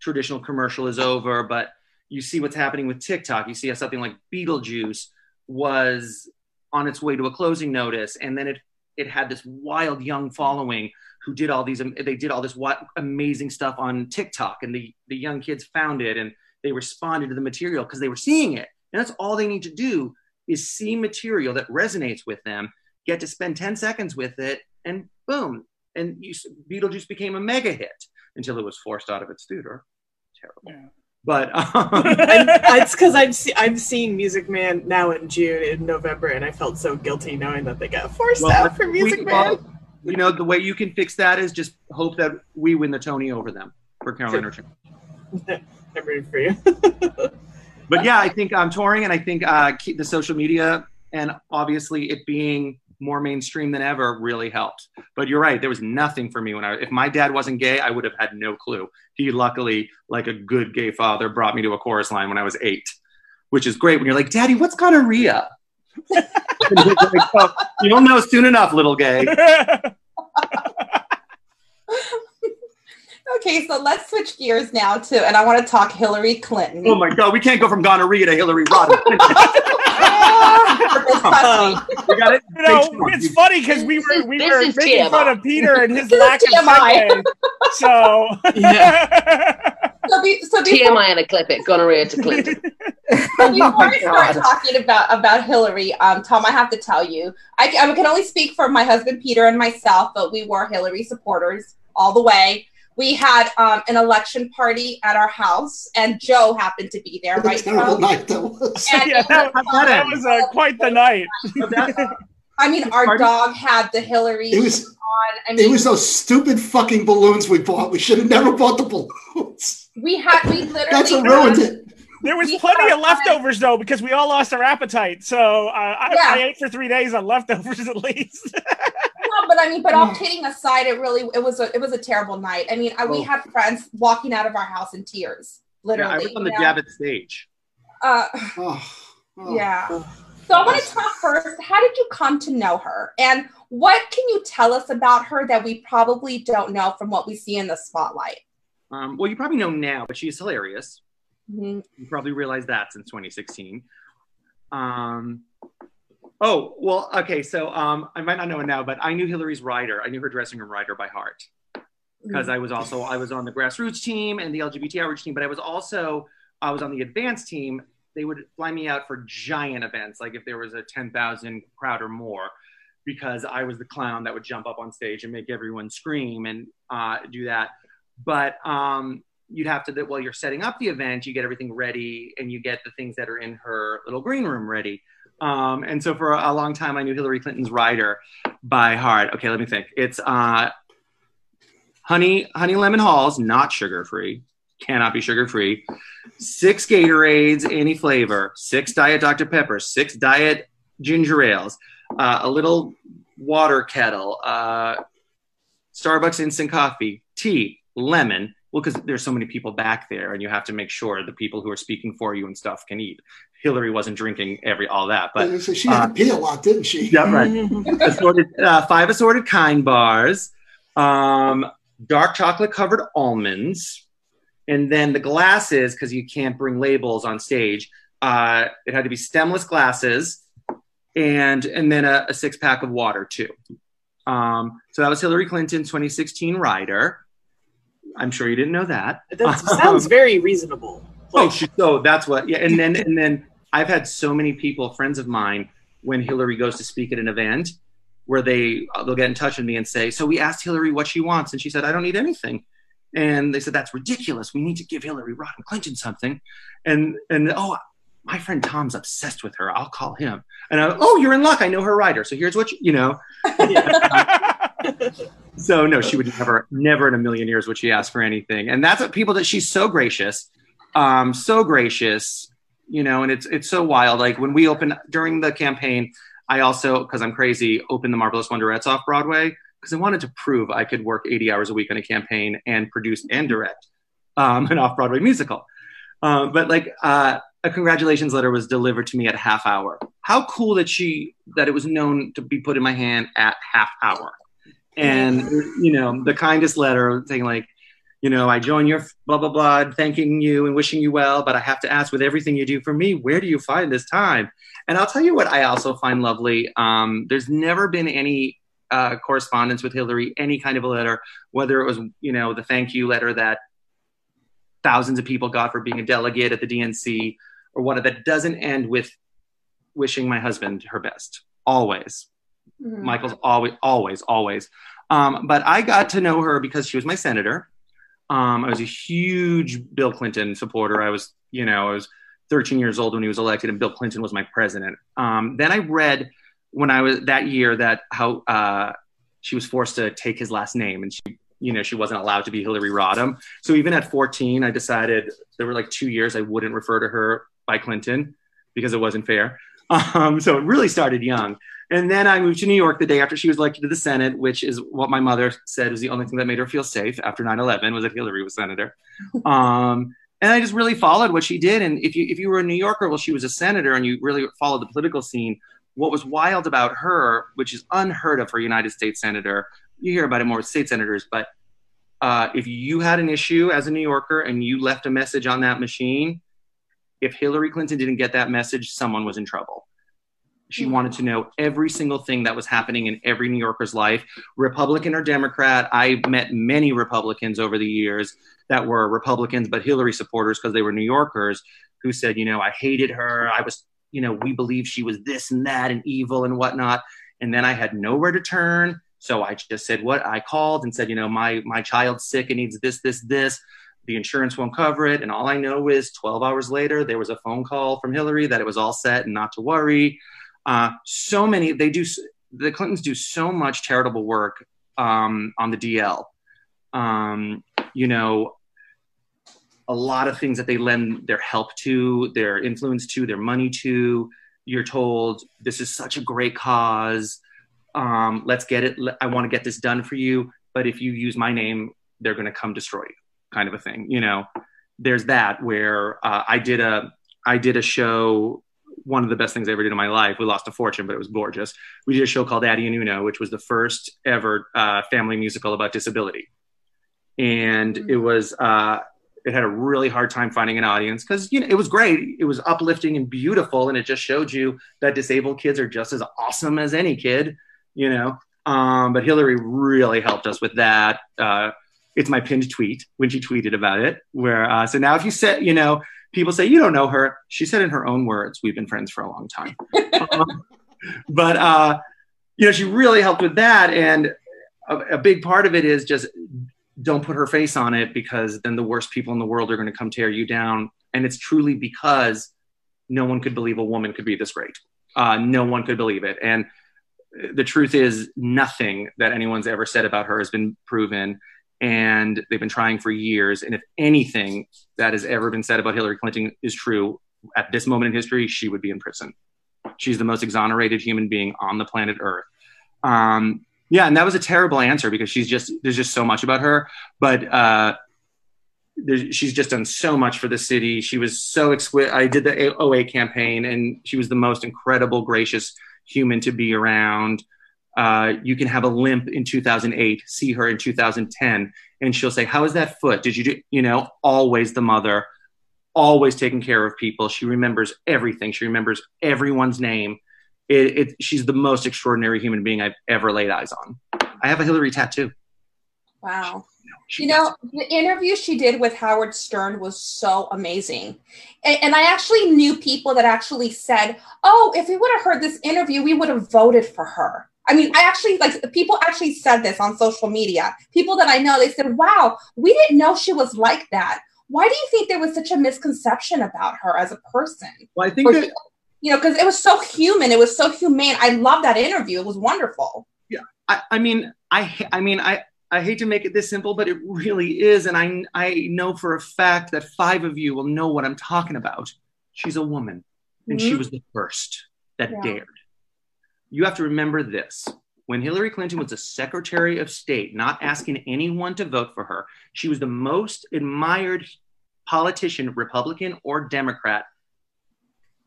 traditional commercial is over, but you see what's happening with TikTok. You see how something like Beetlejuice was on its way to a closing notice. And then it, it had this wild young following who did all these, they did all this amazing stuff on TikTok and the, the young kids found it and they responded to the material because they were seeing it. And that's all they need to do is see material that resonates with them, get to spend 10 seconds with it, and boom. And you, Beetlejuice became a mega hit until it was forced out of its theater. Terrible. But um, it's because I'm see, I'm seeing Music Man now in June in November, and I felt so guilty knowing that they got forced well, out for we- Music well, Man. you know, the way you can fix that is just hope that we win the Tony over them for Carolina Return. I'm rooting for you. but yeah, I think I'm touring, and I think uh, the social media and obviously it being more mainstream than ever really helped. But you're right, there was nothing for me when I. If my dad wasn't gay, I would have had no clue. He luckily, like a good gay father, brought me to a chorus line when I was eight, which is great. When you're like, Daddy, what's gonorrhea? Like, "Oh, You'll know soon enough, little gay. Okay, so let's switch gears now to, and I want to talk Hillary Clinton. Oh my God, we can't go from gonorrhea to Hillary Rodham. we got it. You know, it's funny because we were we were is making TMI. fun of Peter and his This lack of TMI. segue. So So, be, so before, TMI and a clip it, gonorrhea to Clinton. before we start talking about about Hillary, um, Tom, I have to tell you, I, I can only speak for my husband Peter and myself, but we were Hillary supporters all the way. We had um, an election party at our house, and Joe happened to be there, What a right? terrible Joe? night that was. And yeah, it that, was, that was uh, quite the night. I mean, our Pardon? dog had the Hillary It was- on. I mean, It was those stupid fucking balloons we bought. We should have never bought the balloons. we had we literally That's what ruined it. There was We plenty of leftovers though because we all lost our appetite. So uh, I, Yeah. I ate for three days on leftovers at least. But I mean, but all kidding aside, it really it was a it was a terrible night. I mean, I, we Oh. had friends walking out of our house in tears, Yeah, literally. I was on the know? Javits stage. Uh, Oh, oh. yeah. So I want to talk first. How did you come to know her? And what can you tell us about her that we probably don't know from what we see in the spotlight? Um, well, you probably know now, but she's hilarious. Mhm. You probably realized that since 2016. Um, oh, well, okay. So um, I might not know it now, but I knew Hillary's rider. I knew her dressing room rider by heart because I was also I was on the grassroots team and the LGBT outreach team, but I was also I was on the advanced team. They would fly me out for giant events, like if there was a 10,000 crowd or more, because I was the clown that would jump up on stage and make everyone scream and uh, do that. But um, you'd have to, while you're setting up the event, you get everything ready and you get the things that are in her little green room ready. Um, and so for a long time, I knew Hillary Clinton's rider by heart. Okay, let me think. It's uh, honey, honey lemon halls, not sugar free, cannot be sugar free. Six Gatorades, any flavor. Six Diet Dr Pepper. Six Diet ginger ales. Uh, a little water kettle. Uh, Starbucks instant coffee, tea, lemon. Well, because there's so many people back there, and you have to make sure the people who are speaking for you and stuff can eat. Hillary wasn't drinking every all that, but so she had uh, to pee a lot, didn't she? yeah, right. assorted, uh, five assorted kind bars, um, dark chocolate covered almonds, and then the glasses because you can't bring labels on stage. Uh, it had to be stemless glasses, and and then a, a six pack of water too. Um, so that was Hillary Clinton's 2016 rider. I'm sure you didn't know that. That sounds very reasonable. Oh, she, so that's what. Yeah, and then and then I've had so many people, friends of mine, when Hillary goes to speak at an event, where they uh, they'll get in touch with me and say, "So we asked Hillary what she wants, and she said I don't need anything." And they said that's ridiculous. We need to give Hillary Rodham Clinton something. And and oh, my friend Tom's obsessed with her. I'll call him. And I, oh, you're in luck. I know her rider. So here's what you, you know. so no, she would never, never in a million years would she ask for anything. And that's what people that she's so gracious, um, so gracious, you know. And it's it's so wild. Like when we open during the campaign, I also because I'm crazy opened the Marvelous Wonderettes off Broadway because I wanted to prove I could work 80 hours a week on a campaign and produce and direct um, an off Broadway musical. Um, but like uh, a congratulations letter was delivered to me at half hour. How cool that she that it was known to be put in my hand at half hour, and you know the kindest letter saying like, you know, I join your blah blah blah, thanking you and wishing you well, but I have to ask with everything you do for me, where do you find this time? And I'll tell you what I also find lovely. Um, there's never been any uh, correspondence with Hillary, any kind of a letter, whether it was you know the thank you letter that thousands of people got for being a delegate at the DNC or what that doesn't end with wishing my husband her best. Always. Mhm. Michael's always, always, always. Um, but I got to know her because she was my senator. Um, I was a huge Bill Clinton supporter. I was, you know, I was 13 years old when he was elected, and Bill Clinton was my president. Um, then I read when I was that year that how uh, she was forced to take his last name, and she, you know, she wasn't allowed to be Hillary Rodham. So even at 14, I decided there were like two years I wouldn't refer to her by Clinton because it wasn't fair. Um, so it really started young. And then I moved to New York the day after she was elected to the Senate, which is what my mother said was the only thing that made her feel safe after 9-11 was that Hillary was senator. Um, and I just really followed what she did. And if you if you were a New Yorker, well, she was a senator, and you really followed the political scene. What was wild about her, which is unheard of for a United States senator, you hear about it more with state senators, but uh, if you had an issue as a New Yorker and you left a message on that machine, if Hillary Clinton didn't get that message, someone was in trouble. She hmm. wanted to know every single thing that was happening in every New Yorker's life, Republican or Democrat. I met many Republicans over the years that were Republicans, but Hillary supporters because they were New Yorkers who said, you know, I hated her. I was, you know, we believe she was this and that and evil and whatnot. And then I had nowhere to turn. So I just said what I called and said, you know, my my child's sick and needs this, this, this. The insurance won't cover it. And all I know is 12 hours later, there was a phone call from Hillary that it was all set and not to worry. Uh, so many, they do, the Clintons do so much charitable work um, on the DL. Um, you know, a lot of things that they lend their help to, their influence to, their money to. You're told this is such a great cause. Um, let's get it. I want to get this done for you. But if you use my name, they're going to come destroy you, kind of a thing. You know, there's that where uh, I did a I did a show one of the best things I ever did in my life. We lost a fortune, but it was gorgeous. We did a show called Addie and Uno, which was the first ever uh, family musical about disability, and it was uh, it had a really hard time finding an audience because you know it was great. It was uplifting and beautiful, and it just showed you that disabled kids are just as awesome as any kid, you know. Um, but Hillary really helped us with that. Uh, it's my pinned tweet when she tweeted about it. Where uh, so now if you say you know people say you don't know her, she said in her own words, "We've been friends for a long time." um, but uh, you know she really helped with that, and a, a big part of it is just don't put her face on it because then the worst people in the world are going to come tear you down. And it's truly because no one could believe a woman could be this great. Uh, no one could believe it. And the truth is, nothing that anyone's ever said about her has been proven. And they've been trying for years. And if anything that has ever been said about Hillary Clinton is true, at this moment in history, she would be in prison. She's the most exonerated human being on the planet Earth. Um, yeah, and that was a terrible answer because she's just there's just so much about her, but uh, she's just done so much for the city. She was so exquisite. I did the OA campaign, and she was the most incredible, gracious human to be around. Uh, you can have a limp in 2008, see her in 2010, and she'll say, "How is that foot? Did you do?" You know, always the mother, always taking care of people. She remembers everything. She remembers everyone's name it, it, she's the most extraordinary human being I've ever laid eyes on. I have a Hillary tattoo. Wow. you know, the interview she did with Howard Stern was so amazing. And, and, I actually knew people that actually said, oh, if we would have heard this interview, we would have voted for her. I mean, I actually, like, people actually said this on social media. People that I know, they said, wow, we didn't know she was like that. Why do you think there was such a misconception about her as a person? Well, I think that, you know, because it was so human. It was so humane. I love that interview. It was wonderful. Yeah, I, I mean, I, I mean, I, I hate to make it this simple, but it really is, and I, I know for a fact that five of you will know what I'm talking about. She's a woman, and mm-hmm. she was the first that yeah. dared. You have to remember this: when Hillary Clinton was the Secretary of State, not asking anyone to vote for her, she was the most admired politician, Republican or Democrat,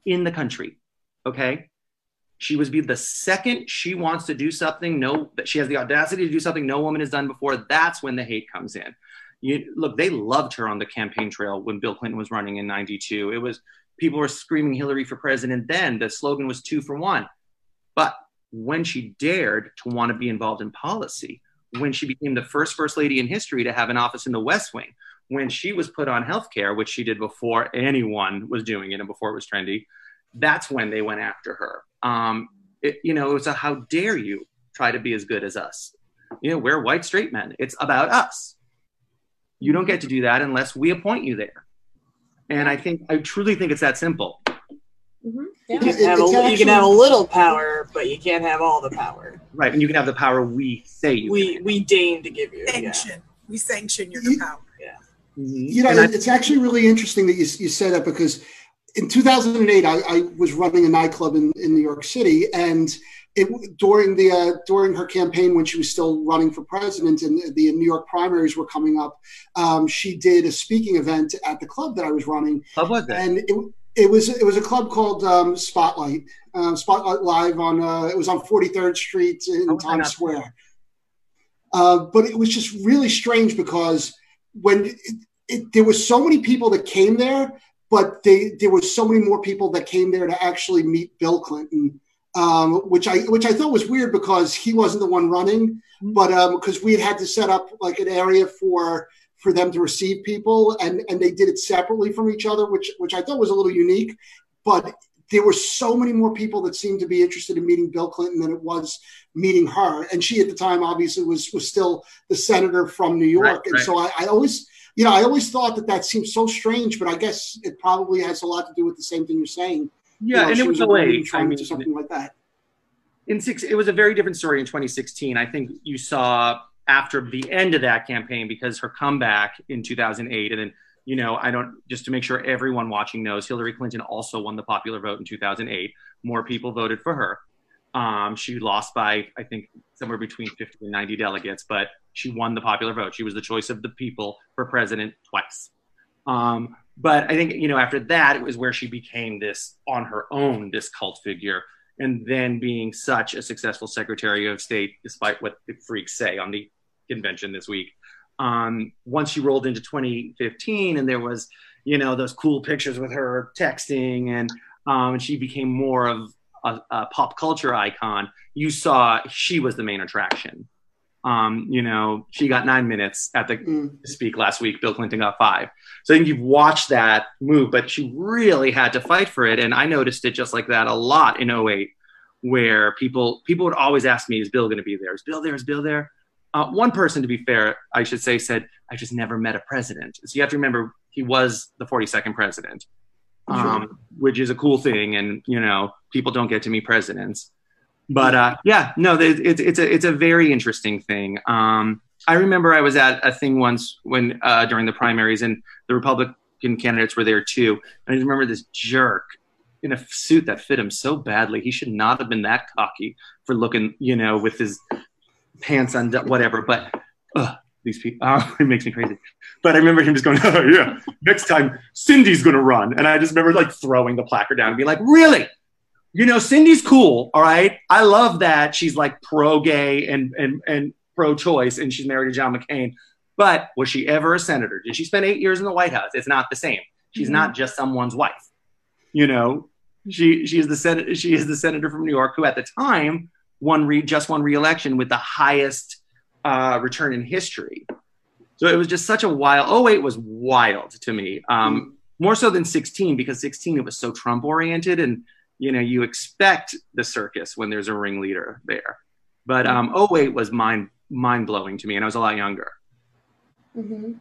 in the country. Okay. She was be the second she wants to do something, no, that she has the audacity to do something no woman has done before. That's when the hate comes in. You look, they loved her on the campaign trail when Bill Clinton was running in 92. It was people were screaming Hillary for president then. The slogan was two for one. But when she dared to want to be involved in policy, when she became the first first lady in history to have an office in the West Wing, when she was put on healthcare, which she did before anyone was doing it and before it was trendy, that's when they went after her. Um, it, you know, it was a how dare you try to be as good as us? You know, we're white straight men. It's about us. You don't get to do that unless we appoint you there. And I think, I truly think it's that simple. Mm-hmm. Yeah. You, can have a, you can have a little power, but you can't have all the power. Right, and you can have the power we say you. We can. we deign to give you. Sanction. Yeah. We sanction your power. Yeah. You know, it's actually really interesting that you, you say that because in 2008, I, I, was running a nightclub in, in New York City, and it, during the uh, during her campaign when she was still running for president and the New York primaries were coming up, um, she did a speaking event at the club that I was running. How was that? And it, it was it was a club called um, Spotlight, uh, Spotlight Live on uh, it was on 43rd Street in Times Square. Uh, but it was just really strange because when it, it, there was so many people that came there, but they, there was so many more people that came there to actually meet Bill Clinton, um, which I which I thought was weird because he wasn't the one running, mm-hmm. but because um, we had had to set up like an area for for them to receive people, and and they did it separately from each other, which which I thought was a little unique, but. There were so many more people that seemed to be interested in meeting Bill Clinton than it was meeting her, and she at the time obviously was was still the senator from New York, right, and right. so I, I always you know, I always thought that that seemed so strange, but I guess it probably has a lot to do with the same thing you're saying. Yeah, you know, and it was, a trying I mean, to something like that. In six, it was a very different story in 2016. I think you saw after the end of that campaign because her comeback in 2008, and then you know, I don't just to make sure everyone watching knows, Hillary Clinton also won the popular vote in 2008. More people voted for her. Um, she lost by, I think, somewhere between 50 and 90 delegates, but she won the popular vote. She was the choice of the people for president twice. Um, but I think you know after that it was where she became this on her own this cult figure, and then being such a successful Secretary of State, despite what the freaks say on the convention this week. Um, once she rolled into 2015, and there was you know those cool pictures with her texting, and um, she became more of a, a pop culture icon. You saw she was the main attraction. Um, you know, she got nine minutes at the Mm. speak last week. Bill Clinton got five. So I think you've watched that move, but she really had to fight for it. And I noticed it just like that a lot in 08, where people people would always ask me, "Is Bill going to be there? Is Bill there? Is Bill there?" Uh, one person, to be fair, I should say, said, "I just never met a president." So you have to remember he was the 42nd president, um, which is a cool thing. And you know, people don't get to meet presidents. But uh, yeah, no, it- it's it's a it's a very interesting thing. Um, I remember I was at a thing once when uh, during the primaries, and the Republican candidates were there too. And I just remember this jerk in a suit that fit him so badly. He should not have been that cocky for looking, you know, with his pants undone, whatever. But ugh, these people, oh, ah, it makes me crazy. But I remember him just going, "Oh yeah, next time Cindy's gonna run," and I just remember like throwing the placard down and be like, "Really?" you know, Cindy's cool. All right. I love that she's like pro gay and, and, and pro choice and she's married to John McCain. But was she ever a senator? Did she spend eight years in the White House? It's not the same. She's not mm-hmm. just someone's wife. You know, she, she is the Senate, she is the senator from New York who at the time won re, just one re-election with the highest uh, return in history. So it was just such a wild, 08 was wild to me. Um, more so than 16 because 16 it was so Trump oriented and you know you expect the circus when there's a ringleader there but um 08 was mind mind blowing to me and i was a lot younger Mm-hmm.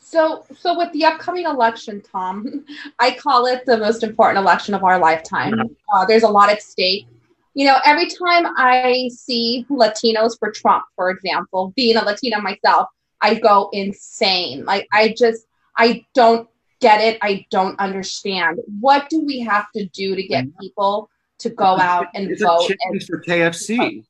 So, so with the upcoming election, Tom, I call it the most important election of our lifetime. Uh, there's a lot at stake. You know, every time I see Latinos for Trump, for example, being a Latina myself, I go insane. Like, I just, I don't get it. I don't understand. What do we have to do to get mm-hmm. people to go out and it's vote? a chicken And for kfc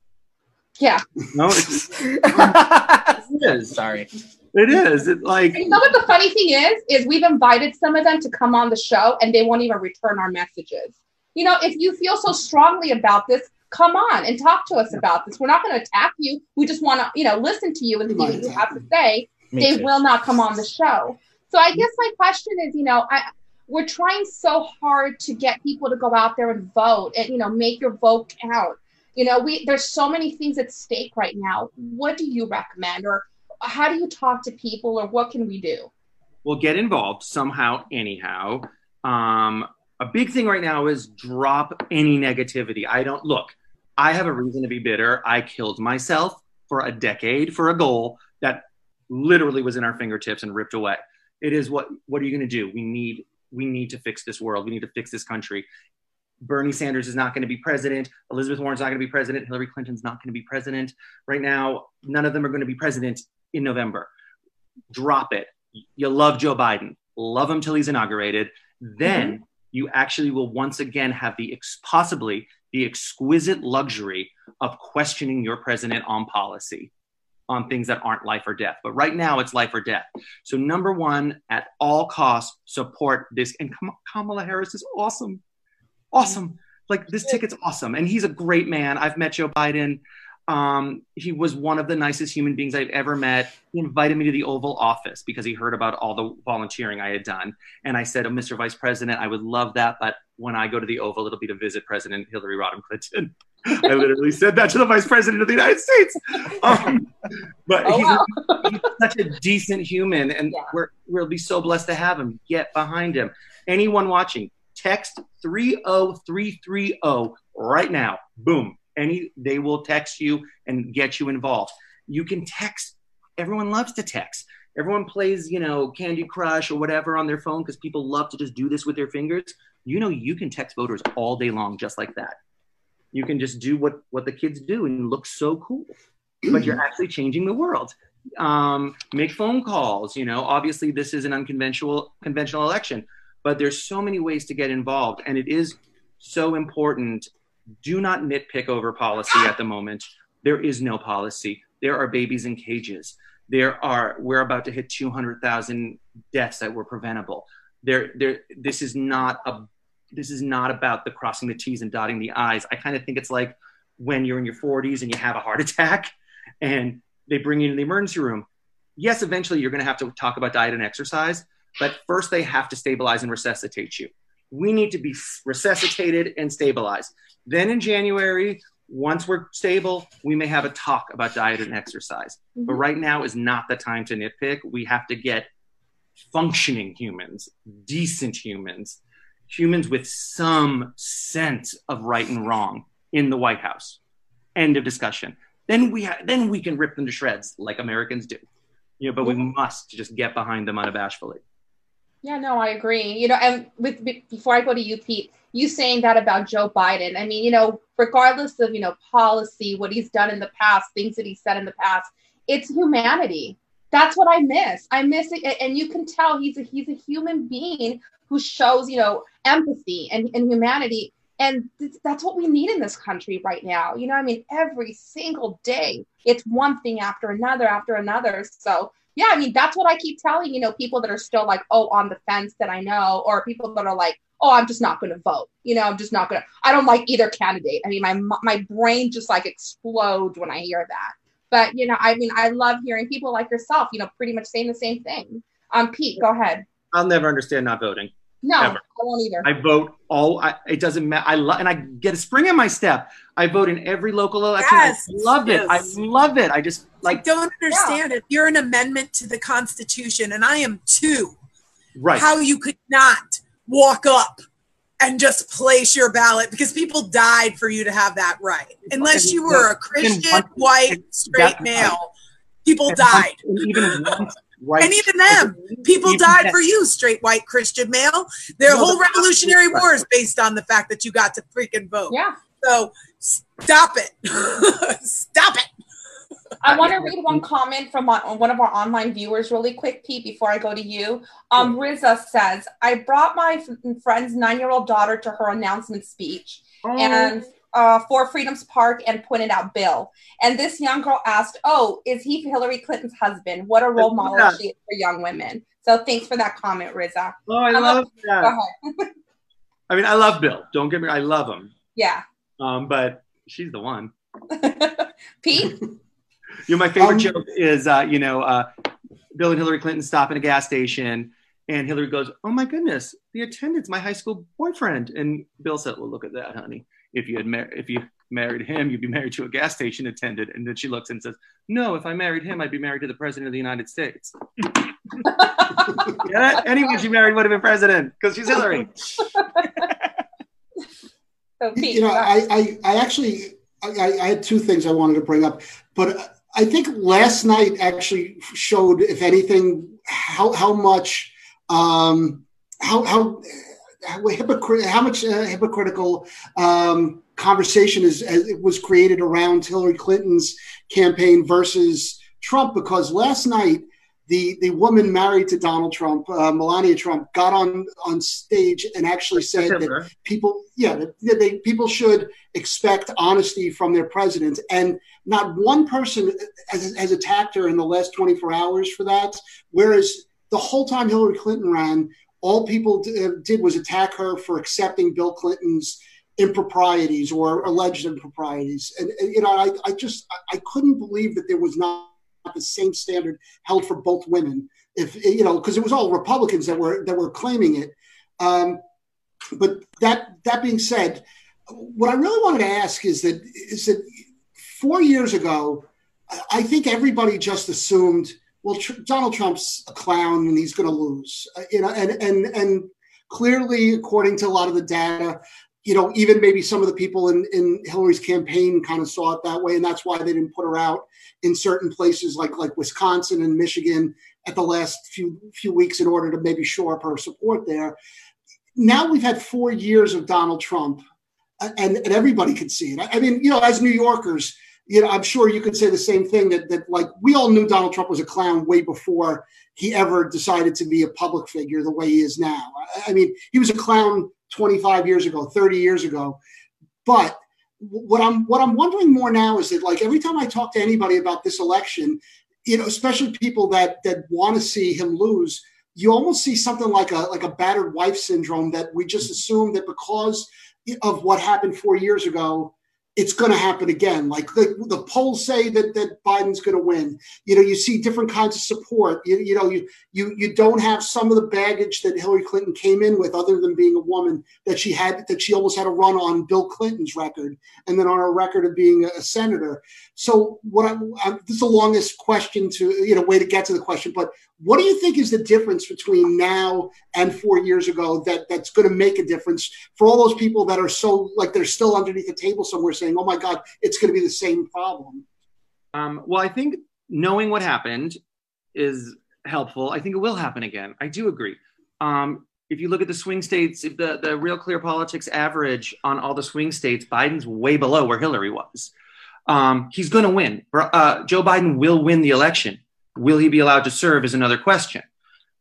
yeah, no it's, it is Sorry. it is it like And you know what the funny thing is? Is we've invited some of them to come on the show and they won't even return our messages. You know, if you feel so strongly about this, come on and talk to us about this. We're not going to attack you. We just want to, you know, listen to you and see what you have to say. Me they too. will not come on the show. So I guess my question is, you know, I we're trying so hard to get people to go out there and vote and you know make your vote count. You know, we there's so many things at stake right now. What do you recommend, or how do you talk to people, or what can we do? Well, get involved somehow, anyhow. Um, a big thing right now is drop any negativity. I don't look. I have a reason to be bitter. I killed myself for a decade for a goal that literally was in our fingertips and ripped away. It is what. What are you going to do? We need. We need to fix this world. We need to fix this country. Bernie Sanders is not going to be president. Elizabeth Warren's not going to be president. Hillary Clinton's not going to be president. Right now, none of them are going to be president in November. Drop it you love Joe Biden, love him till he's inaugurated, then mm-hmm. You actually will once again have the ex- possibly the exquisite luxury of questioning your president on policy on things that aren't life or death. But right now it's life or death. So number one, at all costs, support this. And Kamala Harris is awesome, awesome. Like this ticket's awesome, and he's a great man. I've met Joe Biden. Um, he was one of the nicest human beings I've ever met. He invited me to the Oval Office because he heard about all the volunteering I had done. And I said, oh, Mr. Vice President, I would love that, but when I go to the Oval, it'll be to visit President Hillary Rodham Clinton. I literally said that to the Vice President of the United States. Um, but Oh, he's, wow. he's such a decent human, and Yeah. we're, we'll be so blessed to have him. Get behind him. Anyone watching, text 30330 right now. Boom. Any they will text you and get you involved. You can text. Everyone loves to text. Everyone plays, you know, Candy Crush or whatever on their phone because people love to just do this with their fingers. You know, you can text voters all day long just like that. You can just do what what the kids do and look so cool, but you're actually changing the world. Um, make phone calls. You know, obviously this is an unconventional conventional election, but there's so many ways to get involved, and it is so important. Do not nitpick over policy at the moment. There is no policy. There are babies in cages. There are. We're about to hit 200,000 deaths that were preventable. There, there. This is not a. This is not about the crossing the T's and dotting the I's. I kind of think it's like when you're in your 40s and you have a heart attack, and they bring you to the emergency room. Yes, eventually you're going to have to talk about diet and exercise, but first they have to stabilize and resuscitate you. We need to be resuscitated and stabilized. Then in January, once we're stable, we may have a talk about diet and exercise. Mm-hmm. But right now is not the time to nitpick. We have to get functioning humans, decent humans, humans with some sense of right and wrong in the White House. End of discussion. Then we ha- then we can rip them to shreds like Americans do. You know, but we must just get behind them unabashedly. Yeah, no, I agree. You know, and with before I go to you, Pete, you saying that about Joe Biden. I mean, you know, regardless of you know policy, what he's done in the past, things that he said in the past, it's humanity. That's what I miss. I miss it, and you can tell he's a he's a human being who shows you know empathy and, and humanity, and th- that's what we need in this country right now. You know, I mean, every single day, it's one thing after another after another. So yeah, I mean, that's what I keep telling, you know, people that are still like, oh, on the fence that I know, or people that are like, oh, I'm just not going to vote. You know, I'm just not going to, I don't like either candidate. I mean, my, my brain just like explodes when I hear that. But, you know, I mean, I love hearing people like yourself, you know, pretty much saying the same thing. Um, Pete, go ahead. I'll never understand not voting. No, Ever. I won't either. I vote all. I, it doesn't matter. I love, and I get a spring in my step. I vote in every local election. Yes, I love yes. it. I love it. I just like. I don't understand yeah. it. You're an amendment to the Constitution, and I am too. Right. How you could not walk up and just place your ballot because people died for you to have that right. Unless you were a Christian, white, straight male, people died. Even Right. And even them, people even died for you, straight white Christian male. Their no, whole Revolutionary War is based on the fact that you got to freaking vote. Yeah. So stop it. stop it. I want to read one comment from one of our online viewers really quick, Pete, before I go to you. Um, Riza says, I brought my friend's nine year old daughter to her announcement speech. Oh. And uh, Four Freedoms Park and pointed out Bill. And this young girl asked, "Oh, is he Hillary Clinton's husband? What a role model she is for young women." So thanks for that comment, Riza. Oh, I um, love that. I mean, I love Bill. Don't get me. I love him. Yeah. Um, but she's the one. Pete. you know, my favorite um, joke is, uh, you know, uh, Bill and Hillary Clinton stop in a gas station, and Hillary goes, "Oh my goodness, the attendant's my high school boyfriend," and Bill said, "Well, look at that, honey." if you had mar- if you married him, you'd be married to a gas station attendant. And then she looks and says, No, if I married him, I'd be married to the president of the United States. yeah, anyone she married would have been president because she's Hillary. You know, I, I, I actually I, I, had two things I wanted to bring up, but I think last night actually showed, if anything, how how much um, how how hypocrit- how much uh, hypocritical um, conversation is, is, was created around Hillary Clinton's campaign versus Trump because last night the the woman married to Donald Trump, uh, Melania Trump, got on on stage and actually said that people, yeah, that they, people should expect honesty from their president, and not one person has, has attacked her in the last 24 hours for that. Whereas the whole time Hillary Clinton ran, all people d- uh, did was attack her for accepting Bill Clinton's improprieties or alleged improprieties. And, and you know, I, I just I couldn't believe that there was not the same standard held for both women. If you know, because it was all Republicans that were that were claiming it. Um, but that that being said, what I really wanted to ask is that is that four years ago, I think everybody just assumed well, tr- Donald Trump's a clown and he's going to lose. Uh, you know, and and and clearly, according to a lot of the data, you know, even maybe some of the people in in Hillary's campaign kind of saw it that way, and that's why they didn't put her out in certain places like like Wisconsin and Michigan at the last few few weeks in order to maybe shore up her support there. Now we've had four years of Donald Trump, uh, and, and everybody can see it. I mean, you know, as New Yorkers, you know, I'm sure you could say the same thing that that like we all knew Donald Trump was a clown way before he ever decided to be a public figure the way he is now. I, I mean, he was a clown 25 years ago, 30 years ago, but what I'm what I'm wondering more now is that like every time I talk to anybody about this election, you know, especially people that that want to see him lose, you almost see something like a like a battered wife syndrome that we just assume that because of what happened four years ago it's going to happen again. Like the, the polls say that that Biden's going to win. You know, you see different kinds of support. You, you know, you you you don't have some of the baggage that Hillary Clinton came in with, other than being a woman that she had that she almost had a run on Bill Clinton's record, and then on her record of being a, a senator. So, what I, I, this is the longest question to you know way to get to the question, but what do you think is the difference between now and four years ago that that's going to make a difference for all those people that are so like they're still underneath the table somewhere saying, "Oh my God, it's going to be the same problem." Um, well, I think knowing what happened is helpful. I think it will happen again. I do agree. Um, if you look at the swing states, if the, the real clear politics average on all the swing states, Biden's way below where Hillary was. Um, he's going to win. Uh, Joe Biden will win the election. Will he be allowed to serve is another question.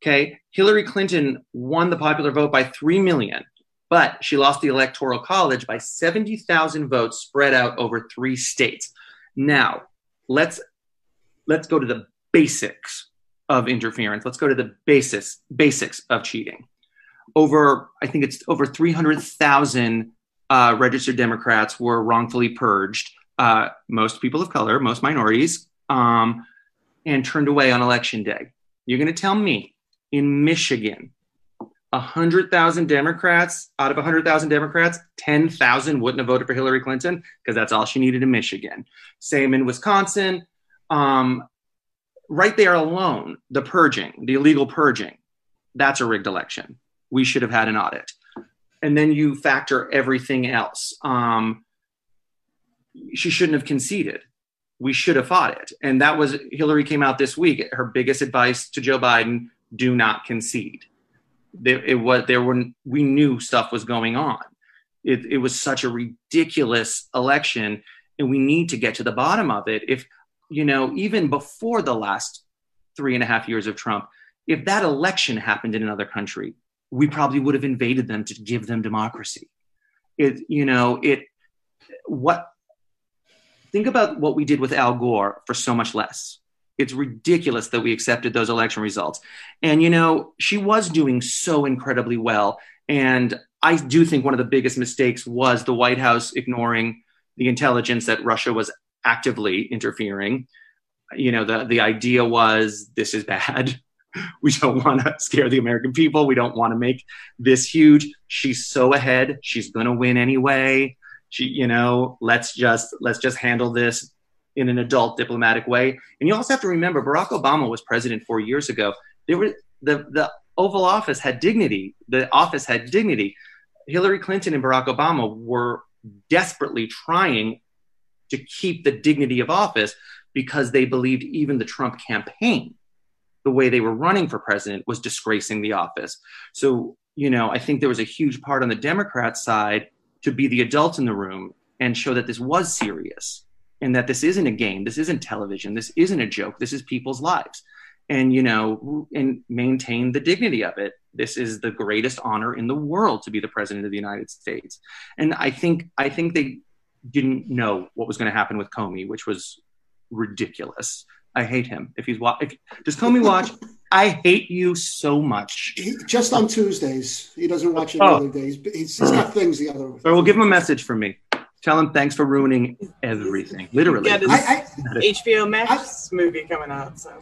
Okay. Hillary Clinton won the popular vote by 3 million, but she lost the electoral college by 70,000 votes spread out over three states. Now, let's let's go to the basics of interference. Let's go to the basis basics of cheating. Over, I think it's over 300,000 uh, registered Democrats were wrongfully purged. Uh, most people of color, most minorities, um, and turned away on election day. You're going to tell me in Michigan, 100,000 Democrats out of 100,000 Democrats, 10,000 wouldn't have voted for Hillary Clinton because that's all she needed in Michigan. Same in Wisconsin. Um, right there alone, the purging, the illegal purging, that's a rigged election. We should have had an audit. And then you factor everything else. Um, she shouldn't have conceded we should have fought it. And that was Hillary came out this week. Her biggest advice to Joe Biden: do not concede. There, it was there were we knew stuff was going on. It, it was such a ridiculous election, and we need to get to the bottom of it. If you know, even before the last three and a half years of Trump, if that election happened in another country, we probably would have invaded them to give them democracy. It, you know, it what Think about what we did with Al Gore for so much less. It's ridiculous that we accepted those election results. And, you know, she was doing so incredibly well. And I do think one of the biggest mistakes was the White House ignoring the intelligence that Russia was actively interfering. You know, the, the idea was this is bad. We don't want to scare the American people. We don't want to make this huge. She's so ahead. She's going to win anyway she, you know, let's just let's just handle this in an adult diplomatic way. And you also have to remember Barack Obama was president four years ago. There were the the Oval Office had dignity. The office had dignity. Hillary Clinton and Barack Obama were desperately trying to keep the dignity of office because they believed even the Trump campaign, the way they were running for president, was disgracing the office. So, you know, I think there was a huge part on the Democrat side to be the adult in the room and show that this was serious and that this isn't a game this isn't television this isn't a joke this is people's lives. And you know and maintain the dignity of it. This is the greatest honor in the world to be the president of the united states. And i think i think they didn't know what was going to happen with comey which was ridiculous. I hate him. If he's if, does comey watch I hate you so much. He, just on Tuesdays. He doesn't watch it oh. other days. He's, he's got things the other. Or we'll give him a message from me. Tell him thanks for ruining everything. Literally. Yeah, I, I, HBO Max I, movie coming out. So.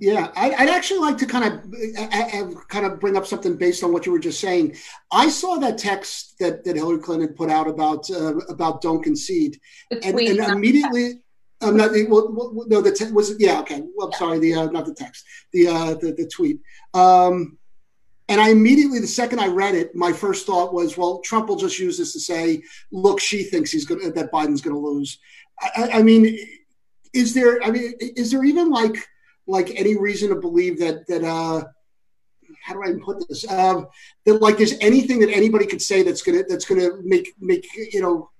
Yeah, I, would actually like to kind of kind of bring up something based on what you were just saying. I saw that text that, that Hillary Clinton put out about uh, about don't concede, and, and immediately I'm not. Well, well no, the te- was yeah. Okay. Well, I'm yeah. sorry. The uh, not the text. The uh, the the tweet. Um, and I immediately, the second I read it, my first thought was, well, Trump will just use this to say, look, she thinks he's going to that Biden's going to lose. I, I mean, is there? I mean, is there even like like any reason to believe that that uh how do I put this? Um, that like there's anything that anybody could say that's gonna that's gonna make make you know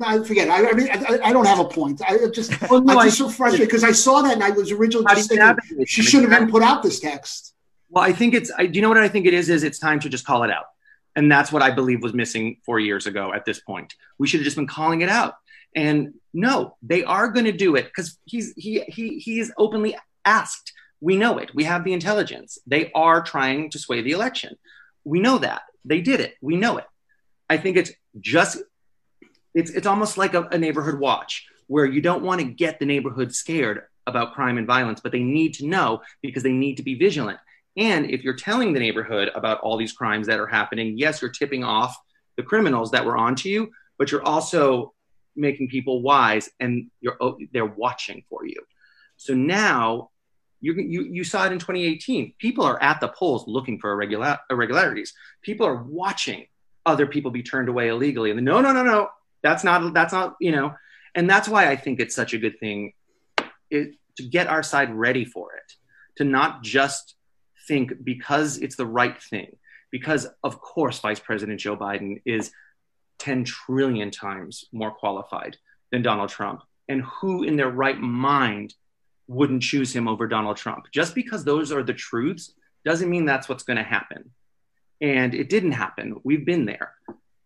I forget. I, I mean, I, I, don't have a point. I just, well, no, I'm just so frustrated because I saw that and I was originally just thinking she shouldn't have even put out this text. Well, I think it's. I, do you know what I think it is? Is it's time to just call it out, and that's what I believe was missing four years ago. At this point, we should have just been calling it out. And no, they are going to do it because he's he he he is openly asked We know it. We have the intelligence. They are trying to sway the election. We know that. They did it. We know it. I think it's just it's it's almost like a, a neighborhood watch where you don't want to get the neighborhood scared about crime and violence, but they need to know because they need to be vigilant. And if you're telling the neighborhood about all these crimes that are happening, yes, you're tipping off the criminals that were onto you, but you're also making people wise and you're oh, they're watching for you. So now you, you, you saw it in 2018. People are at the polls looking for irregular, irregularities. People are watching other people be turned away illegally. And no, no, no, no, that's not, that's not, you know, and that's why I think it's such a good thing it, to get our side ready for it, to not just think because it's the right thing, because of course Vice President Joe Biden is 10 trillion times more qualified than Donald Trump. And who in their right mind wouldn't choose him over Donald Trump? Just because those are the truths doesn't mean that's what's going to happen. And it didn't happen. We've been there.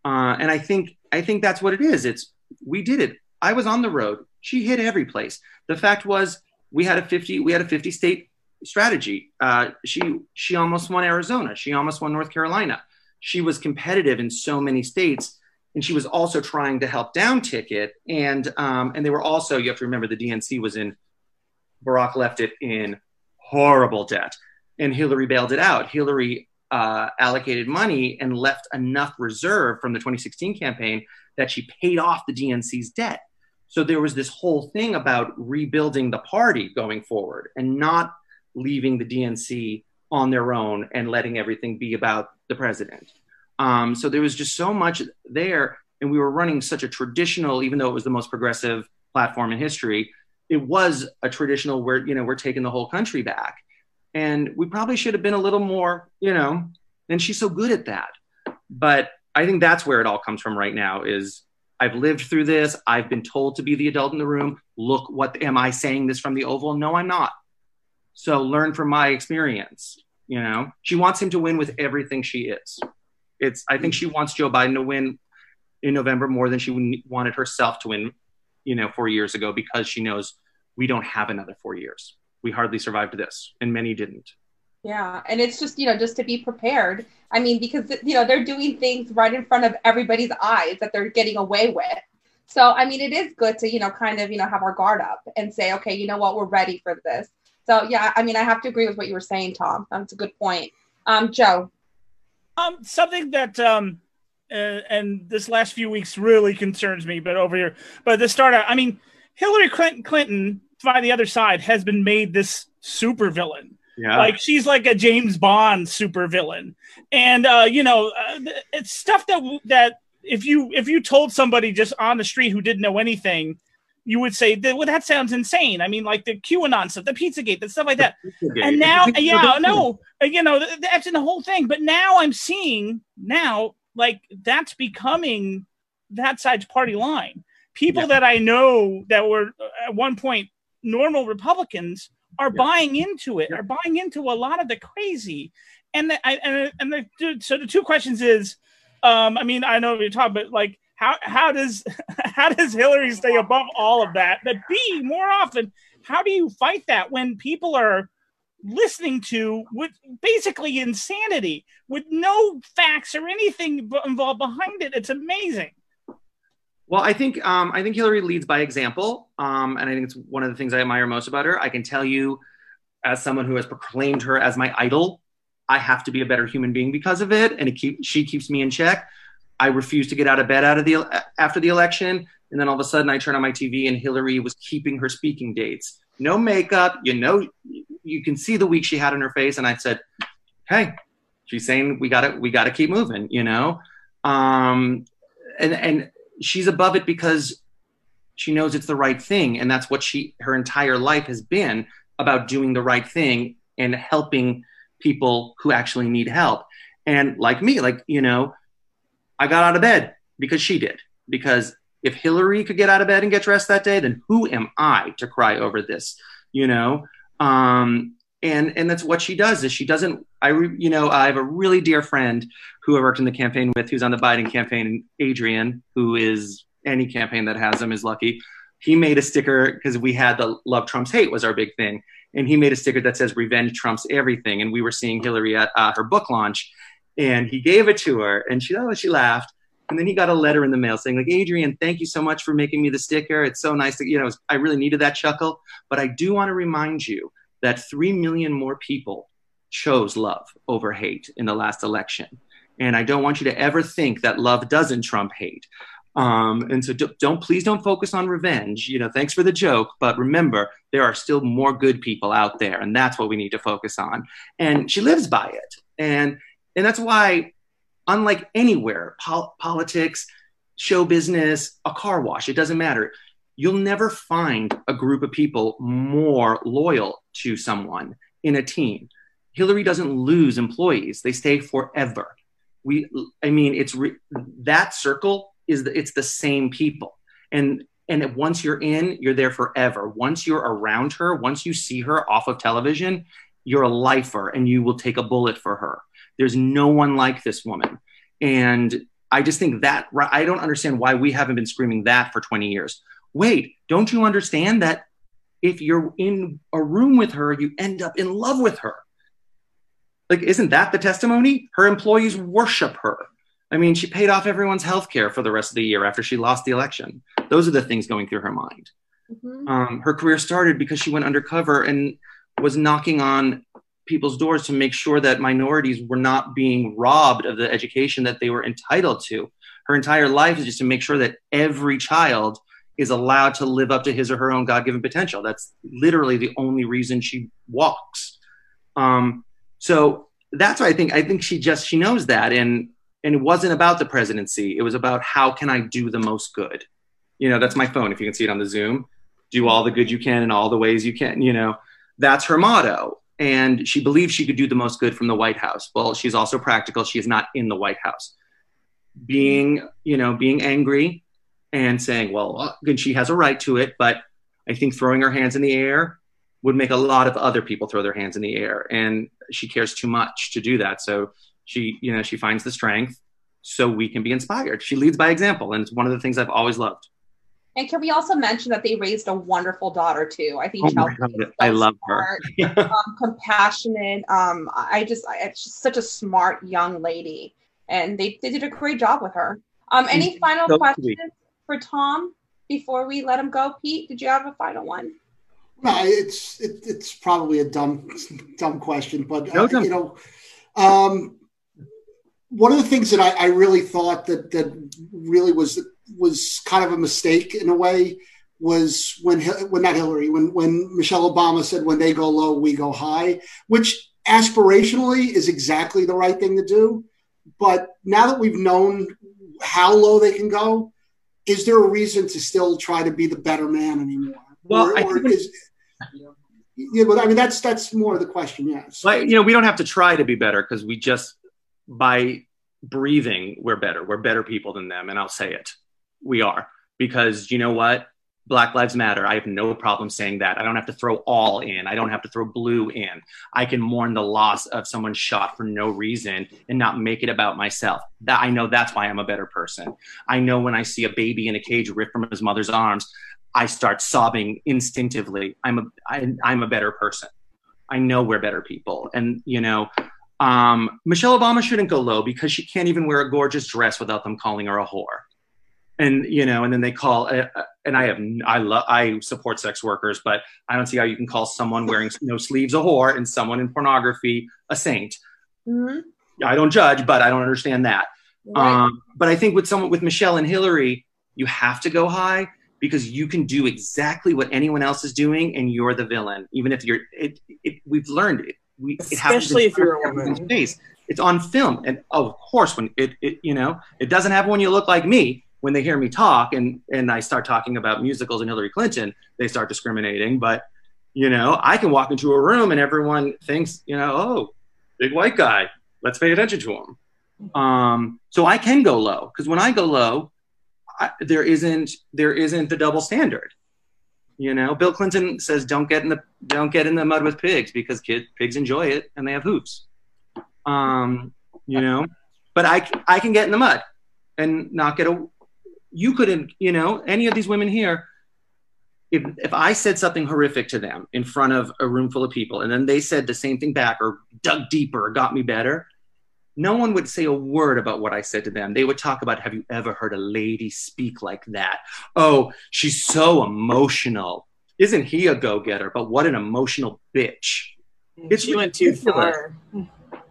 Uh, and I think I think that's what it is. It's we did it. I was on the road. She hit every place. The fact was we had a 50 we had a 50 state strategy. Uh, she she almost won Arizona. She almost won North Carolina. She was competitive in so many states, and she was also trying to help down ticket. And um, and they were also you have to remember the DNC was in Barack left it in horrible debt, and Hillary bailed it out. Hillary uh, allocated money and left enough reserve from the 2016 campaign that she paid off the DNC's debt. So there was this whole thing about rebuilding the party going forward and not leaving the DNC on their own and letting everything be about the president. Um, so there was just so much there, and we were running such a traditional, even though it was the most progressive platform in history, it was a traditional where you know we're taking the whole country back, and we probably should have been a little more, you know. And she's so good at that, but I think that's where it all comes from right now. Is I've lived through this. I've been told to be the adult in the room. Look, what am I saying this from the Oval? No, I'm not. So learn from my experience. You know, she wants him to win with everything she is. It's. I think she wants Joe Biden to win in November more than she wanted herself to win. You know, four years ago because she knows we don't have another four years. We hardly survived this, and many didn't. Yeah, and it's just you know just to be prepared. I mean, because you know they're doing things right in front of everybody's eyes that they're getting away with. So I mean, it is good to you know kind of you know have our guard up and say, okay, you know what, we're ready for this. So yeah, I mean, I have to agree with what you were saying, Tom. That's a good point. Um, Joe. Um, something that um, uh, and this last few weeks really concerns me, but over here, but the start, I mean, Hillary Clinton, Clinton by the other side has been made this super villain. Yeah. Like she's like a James Bond super villain, and uh, you know, uh, it's stuff that that if you if you told somebody just on the street who didn't know anything, you would say, well, that sounds insane. I mean, like the QAnon stuff, the Pizzagate, the stuff like that. And now, yeah, no, you know, that's in the whole thing. But now I'm seeing now, like that's becoming that side's party line. People yeah. that I know that were at one point normal Republicans are yeah. buying into it, yeah. are buying into a lot of the crazy. And the, I, and and the, so the two questions is, um, I mean, I know you're talking, but like, how how does how does Hillary stay above all of that? But B, more often, how do you fight that when people are listening to with basically insanity with no facts or anything involved behind it? It's amazing. Well, I think um, I think Hillary leads by example, um, and I think it's one of the things I admire most about her. I can tell you, as someone who has proclaimed her as my idol, I have to be a better human being because of it, and it keep, she keeps me in check. I refused to get out of bed out of the after the election, and then all of a sudden I turn on my TV and Hillary was keeping her speaking dates. No makeup, you know, you can see the week she had on her face, and I said, "Hey, she's saying we got to we got to keep moving," you know. Um, and and she's above it because she knows it's the right thing. And that's what she her entire life has been about doing the right thing and helping people who actually need help. And like me like you know i got out of bed because she did. Because if hillary could get out of bed and get dressed that day then who am i to cry over this you know? Um and and that's what she does is she doesn't i re, you know i have a really dear friend who i worked in the campaign with who's on the biden campaign adrian who is any campaign that has him is lucky. He made a sticker because we had the love trumps hate was our big thing. And he made a sticker that says revenge trumps everything. And we were seeing hillary at uh, her book launch. And he gave it to her and she oh she laughed. And then he got a letter in the mail saying like adrian thank you so much for making me the sticker. It's so nice that you know i really needed that chuckle. But i do want to remind you that 3 million more people chose love over hate in the last election and i don't want you to ever think that love doesn't trump hate um, and so do, don't please don't focus on revenge. You know, thanks for the joke, but remember there are still more good people out there, and that's what we need to focus on. And she lives by it, and and that's why, unlike anywhere, pol- politics, show business, a car wash, it doesn't matter. You'll never find a group of people more loyal to someone in a team. Hillary doesn't lose employees; they stay forever. We, I mean, it's re- that circle is the, it's the same people. And and once you're in you're there forever. Once you're around her once you see her off of television you're a lifer and you will take a bullet for her. There's no one like this woman. And i just think that i don't understand why we haven't been screaming that for 20 years. Wait don't you understand that if you're in a room with her you end up in love with her like isn't that the testimony her employees worship her I mean, she paid off everyone's health care for the rest of the year after she lost the election. Those are the things going through her mind. Mm-hmm. Um, her career started because she went undercover and was knocking on people's doors to make sure that minorities were not being robbed of the education that they were entitled to. Her entire life is just to make sure that every child is allowed to live up to his or her own God given potential. That's literally the only reason she walks. Um, so that's why I think I think she just she knows that and and it wasn't about the presidency. It was about how can I do the most good. You know, that's my phone. If you can see it on the Zoom, do all the good you can in all the ways you can. You know, that's her motto. And she believes she could do the most good from the White House. Well, she's also practical. She is not in the White House. Being, you know, being angry and saying, well, good, she has a right to it, but I think throwing her hands in the air would make a lot of other people throw their hands in the air. And she cares too much to do that. So she, you know, she finds the strength so we can be inspired. She leads by example, and it's one of the things I've always loved. And can we also mention that they raised a wonderful daughter too? I think oh Chelsea so I love smart, her. um, compassionate. Um, I just, I, just such a smart young lady, and they, they did a great job with her. Um, any She's final so questions sweet. For Tom before we let him go? Pete, did you have a final one? No, it's it, it's probably a dumb dumb question, but uh, you know, um, one of the things that I, I, really thought that that really was was kind of a mistake in a way was when when not Hillary when when Michelle Obama said when they go low we go high, which aspirationally is exactly the right thing to do. But now that we've known how low they can go, is there a reason to still try to be the better man anymore? Well, or, or is, yeah, but I mean that's that's more the question. Yes, like, you know, we don't have to try to be better because we just by breathing, we're better. We're better people than them. And I'll say it. We are. Because you know what? Black Lives Matter. I have no problem saying that. I don't have to throw all in. I don't have to throw blue in. I can mourn the loss of someone shot for no reason and not make it about myself. That I know that's why I'm a better person. I know when I see a baby in a cage ripped from his mother's arms, I start sobbing instinctively. I'm a I, I'm a better person. I know we're better people. And you know, um, Michelle Obama shouldn't go low because she can't even wear a gorgeous dress without them calling her a whore. And you know, and then they call, uh, uh and I have, I love, I support sex workers, but I don't see how you can call someone wearing no sleeves a whore and someone in pornography a saint. Mm-hmm. I don't judge, but I don't understand that. Right. Um, but I think with someone with Michelle and Hillary, you have to go high because you can do exactly what anyone else is doing, and you're the villain, even if you're. It, it, we've learned it we especially if you're a woman. Space. It's on film, and oh, of course, when it, it you know it doesn't happen when you look like me. When they hear me talk and and I start talking about musicals and Hillary Clinton, they start discriminating. But you know, I can walk into a room and everyone thinks, you know, oh, big white guy. Let's pay attention to him. Um, so I can go low because when I go low, I, there isn't there isn't the double standard. You know, Bill Clinton says don't get in the don't get in the mud with pigs because kid pigs enjoy it and they have hoops. Um, you know, but I I can get in the mud and not get a. You couldn't, you know, any of these women here. if if I said something horrific to them in front of a room full of people, and then they said the same thing back or dug deeper or got me better, no one would say a word about what I said to them. They would talk about, have you ever heard a lady speak like that? Oh, she's so emotional. Isn't he a go getter? But what an emotional bitch. It's she went too far.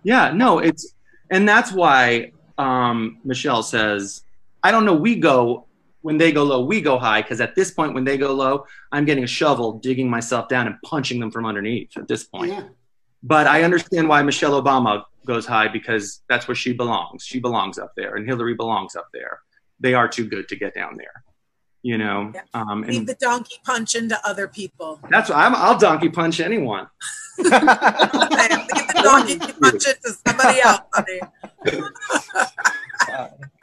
Yeah, no, it's, and that's why um, Michelle says, I don't know, we go, when they go low, we go high. Because at this point, when they go low, I'm getting a shovel, digging myself down and punching them from underneath at this point. Yeah. But I understand why Michelle Obama goes high because that's where she belongs. She belongs up there, and Hillary belongs up there. They are too good to get down there, you know. Um, Leave and the donkey punch into other people. that's why I'm, I'll donkey punch anyone. Leave the donkey punch it to somebody else, honey.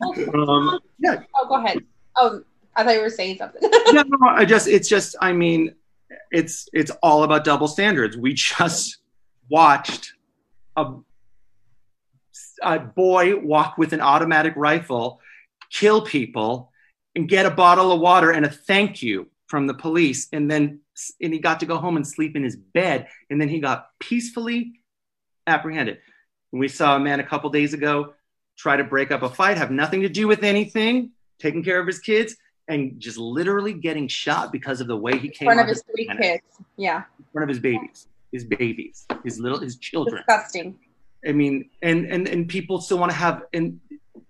Um, yeah, Oh, go ahead. Oh, I thought you were saying something. yeah, no, I just it's just I mean, it's it's all about double standards. We just watched a a boy walk with an automatic rifle, kill people, and get a bottle of water and a thank you from the police, and then and he got to go home and sleep in his bed, and then he got peacefully apprehended. We saw a man a couple days ago try to break up a fight, have nothing to do with anything, taking care of his kids, and just literally getting shot because of the way he came. In front on of his three planet. kids. Yeah. in front of his babies, his babies, his little his children. Disgusting. I mean, and and and people still want to have and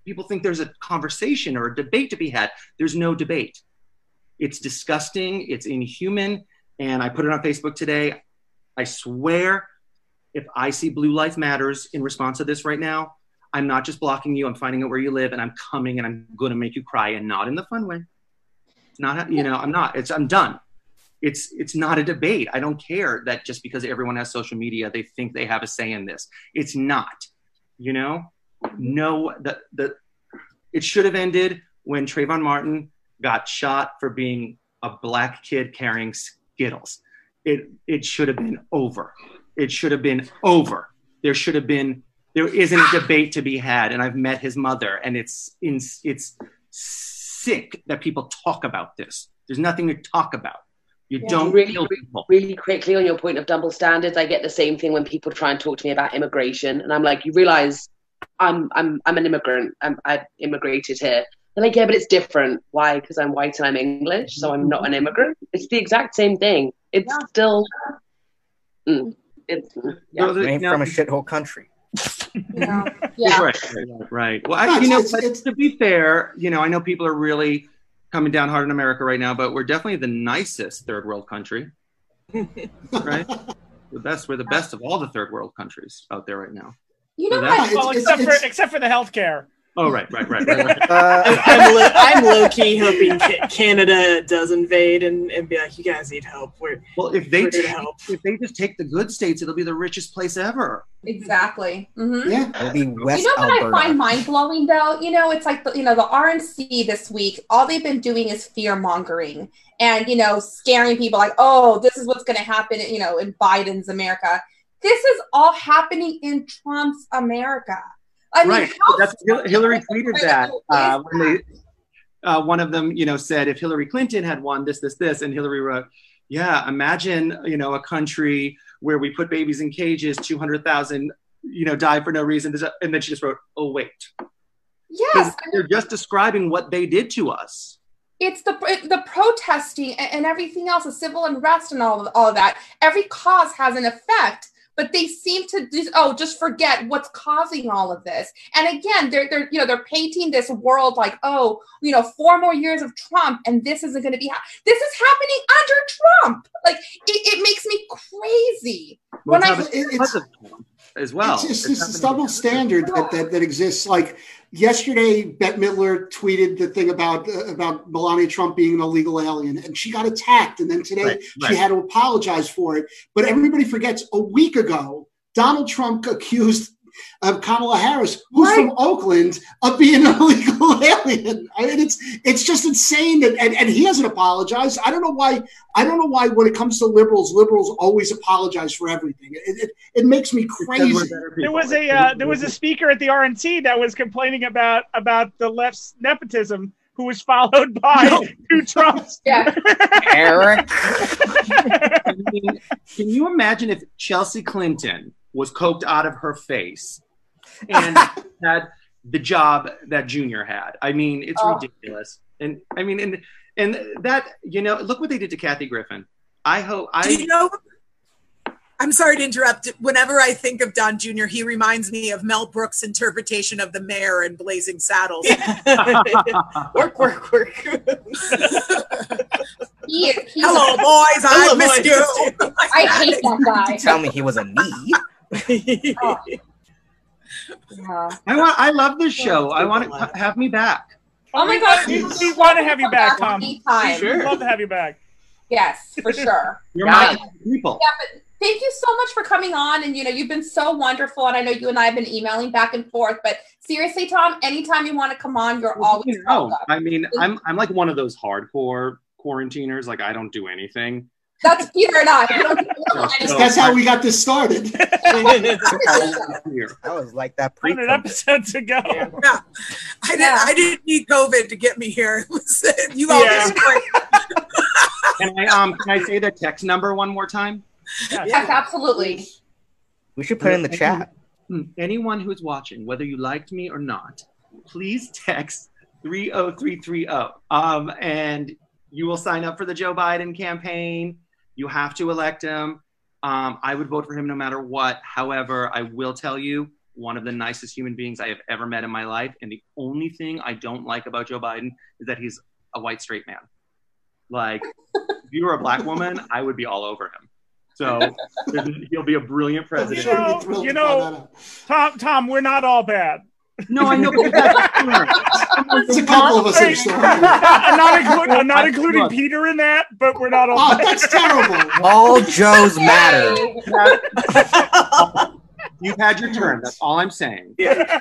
people think there's a conversation or a debate to be had. There's no debate. It's disgusting. It's inhuman. And I put it on Facebook today. I swear, if I see Blue Life Matters in response to this right now, I'm not just blocking you. I'm finding out where you live, and I'm coming, and I'm going to make you cry, and not in the fun way. Not, you know, I'm not. It's I'm done. It's it's not a debate. I don't care that just because everyone has social media, they think they have a say in this. It's not. You know, no. The the it should have ended when Trayvon Martin got shot for being a black kid carrying Skittles. It it should have been over. It should have been over. There should have been. There isn't a debate to be had, and I've met his mother, and it's in, it's sick that people talk about this. There's nothing to talk about. You don't really, people. really quickly on your point of double standards. I get the same thing when people try and talk to me about immigration, and I'm like, you realize I'm I'm I'm an immigrant. I'm, I immigrated here. They're like, yeah, but it's different. Why? Because I'm white and I'm English, so I'm not an immigrant. It's the exact same thing. It's still. Mm, it's yeah. No, the- no, from a shithole country. Yeah. Right, right, right. Well, I, No, you know, it's- but it's- to be fair, you know, I know people are really coming down hard on America right now, but we're definitely the nicest third world country, right? the best. We're the best of all the third world countries out there right now. You know So what? Well, It's- except it's- for except for the healthcare. Oh, right, right, right, right. right. Uh, I'm, lo- I'm low key hoping ca- Canada does invade and, and be like, you guys need help. We're Well, if they We're take, help. if they just take the good states, it'll be the richest place ever. Exactly. hmm Yeah. it'll be West you know what Alberta. I find mind blowing though? You know, it's like the, you know the RNC this week. All they've been doing is fear mongering and you know scaring people like, oh, this is what's going to happen. You know, in Biden's America. This is all happening in Trump's America. I mean, right. That's Hillary tweeted that uh, when they, uh, one of them, you know, said if Hillary Clinton had won this, this, this, and Hillary wrote, "Yeah, imagine, you know, a country where we put babies in cages, two hundred thousand, you know, die for no reason," and then she just wrote, "Oh wait," yes, because I mean, they're just describing what they did to us. it's the the protesting and, and everything else, the civil unrest and all of, all of that. Every cause has an effect, but they seem to just, oh just forget what's causing all of this. And again, they're they're you know they're painting this world like oh you know four more years of Trump and this isn't going to be ha- this is happening under Trump. Like it, it makes me crazy. Well, When it's I- it- Trump as well. it's, it's, It's this double standard that, that, that exists. Like yesterday, Bette Midler tweeted the thing about uh, about Melania Trump being an illegal alien, and she got attacked. And then today, Right, she had to apologize for it. But everybody forgets a week ago, Donald Trump accused of Kamala Harris, who's Right. from Oakland, of being an illegal alien. I mean, it's it's just insane that, and, and he hasn't apologized. I don't know why. I don't know why when it comes to liberals, liberals always apologize for everything. It, it, it makes me crazy. There was a uh, there was a speaker at the RNC that was complaining about about the left's nepotism, who was followed by two Trumps. Yeah. Eric. I mean, can you imagine if Chelsea Clinton was coked out of her face and had the job that Junior had? I mean, it's Oh. ridiculous. And I mean, and and that you know, look what they did to Kathy Griffin. I hope Do you I know? I'm sorry to interrupt. Whenever I think of Don Jr., he reminds me of Mel Brooks' interpretation of the mayor in Blazing Saddles. work, work, work. He is. He's Hello, boys. I Hello, missed you. I hate that guy. Tell me he was a knee. Yeah. I want I love this show. I want to have me back. Oh my God. We, we want to have you back, Tom. Anytime. We'd love to have you back. Yes, for sure. You're Yeah. my people. Yeah, but thank you so much for coming on. And you know, you've been so wonderful. And I know you and I have been emailing back and forth. But seriously, Tom, anytime you want to come on, you're always You know, welcome. I mean, I'm I'm like one of those hardcore quarantiners. Like I don't do anything. That's Peter and I. We don't, we don't know anything. That's how we got this started. Here. I was like that pre 100 episodes ago. Yeah. I didn't. I didn't need COVID to get me here. Was- you all Yeah. Can I um can I say the text number one more time? Yes, absolutely. We should put it in the chat. Hmm, Anyone who's watching, whether you liked me or not, please text 30330. Um, and you will sign up for the Joe Biden campaign. You have to elect him. Um, I would vote for him no matter what. However, I will tell you, one of the nicest human beings I have ever met in my life. And the only thing I don't like about Joe Biden is that he's a white straight man. Like, if you were a black woman, I would be all over him. So he'll be a brilliant president. You know, you know Tom, Tom, we're not all bad. No, I know. But that's It's a couple of us in the. I'm not, include, I'm not including Look. Peter in that, but we're not all Oh, that's terrible. All Joes matter. You've had your turn. That's all I'm saying. Yeah.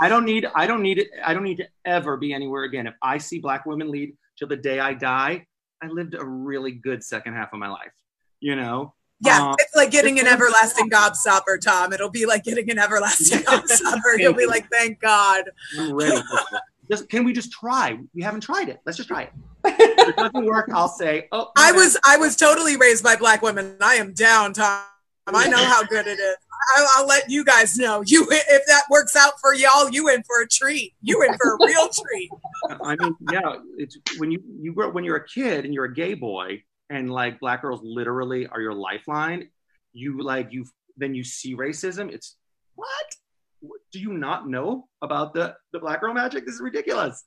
I don't need. I don't need it. I don't need to ever be anywhere again. If I see black women lead till the day I die, I lived a really good second half of my life. You know. Yeah, Um, it's like getting an everlasting gobstopper, Tom. It'll be like getting an everlasting gobstopper. You'll be like, thank God. I'm ready. For it. Just, can we just try? We haven't tried it. Let's just try it. If it doesn't work, I'll say, "Oh, I was I was totally raised by black women. I am down, Tom. I know how good it is. I, I'll let you guys know. You, if that works out for y'all, you in for a treat. You in for a real treat. I mean, yeah, it's when you you grow when you're a kid and you're a gay boy and like black girls literally are your lifeline. You like you then you see racism. It's what? Do you not know about the the black girl magic? This is ridiculous.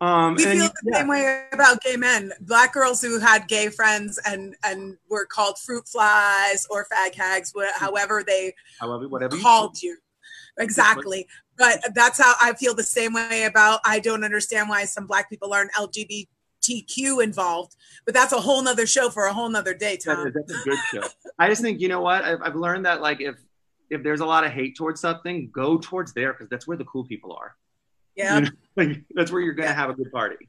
Um, We and feel the yeah, same way about gay men. Black girls who had gay friends and and were called fruit flies or fag hags, wh- however they however, whatever called you. Exactly. But that's how I feel the same way about I don't understand why some black people aren't LGBTQ involved. But that's a whole nother show for a whole nother day, That- Tom. that's a good show. I just think you know what I've, I've learned that like if if there's a lot of hate towards something, go towards there because that's where the cool people are. Yeah. You know, like, that's where you're gonna have a good party.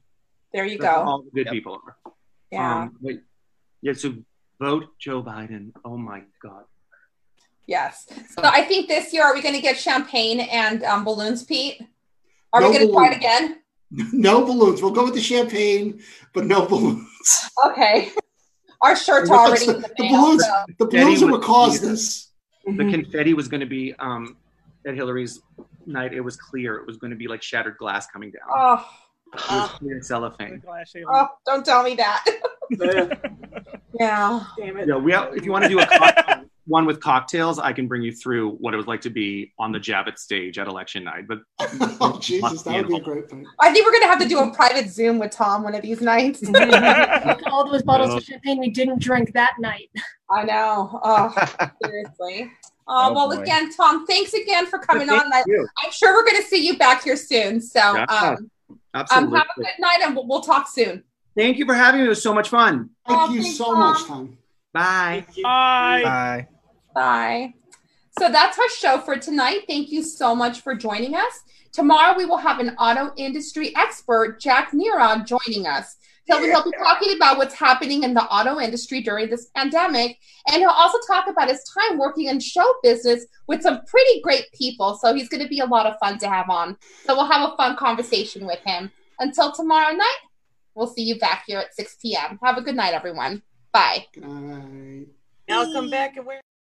There you That's go. all the good people are. Yeah. Um, wait, yeah. So vote Joe Biden. Oh my God. Yes. So I think this year, are we going to get champagne and um, balloons, Pete? Are No we going to try it again? No balloons. We'll go with the champagne, but no balloons. Okay. Our shirts are already in the The balloons, so- the balloons are Eddie what caused this. The confetti was going to be um, at Hillary's night. It was clear. It was going to be like shattered glass coming down. Oh, It was clear cellophane. oh, don't tell me that. yeah. Damn it. Yeah, we have, if you want to do a cocktail, one with cocktails, I can bring you through what it was like to be on the Javits stage at election night. But Oh, Jesus, that would be a great thing. I think we're going to have to do a private Zoom with Tom one of these nights. All those bottles of champagne we didn't drink that night. I know. Oh, seriously. Oh, Oh, well, boy. again, Tom, thanks again for coming Thank on. I, you. I'm sure we're going to see you back here soon. So, Yeah, um, um, absolutely. have a good night and we'll, we'll talk soon. Thank you for having me. It was so much fun. Thank Oh, you thanks, so Tom. much, Tom. Bye. Bye. Bye. Bye. So that's our show for tonight. Thank you so much for joining us. Tomorrow we will have an auto industry expert, Jack Nera, joining us. He'll, he'll be talking about what's happening in the auto industry during this pandemic. And he'll also talk about his time working in show business with some pretty great people. So he's going to be a lot of fun to have on. So we'll have a fun conversation with him. Until tomorrow night, we'll see you back here at 6 p.m. Have a good night, everyone. Bye. Good night. Now come back and wear.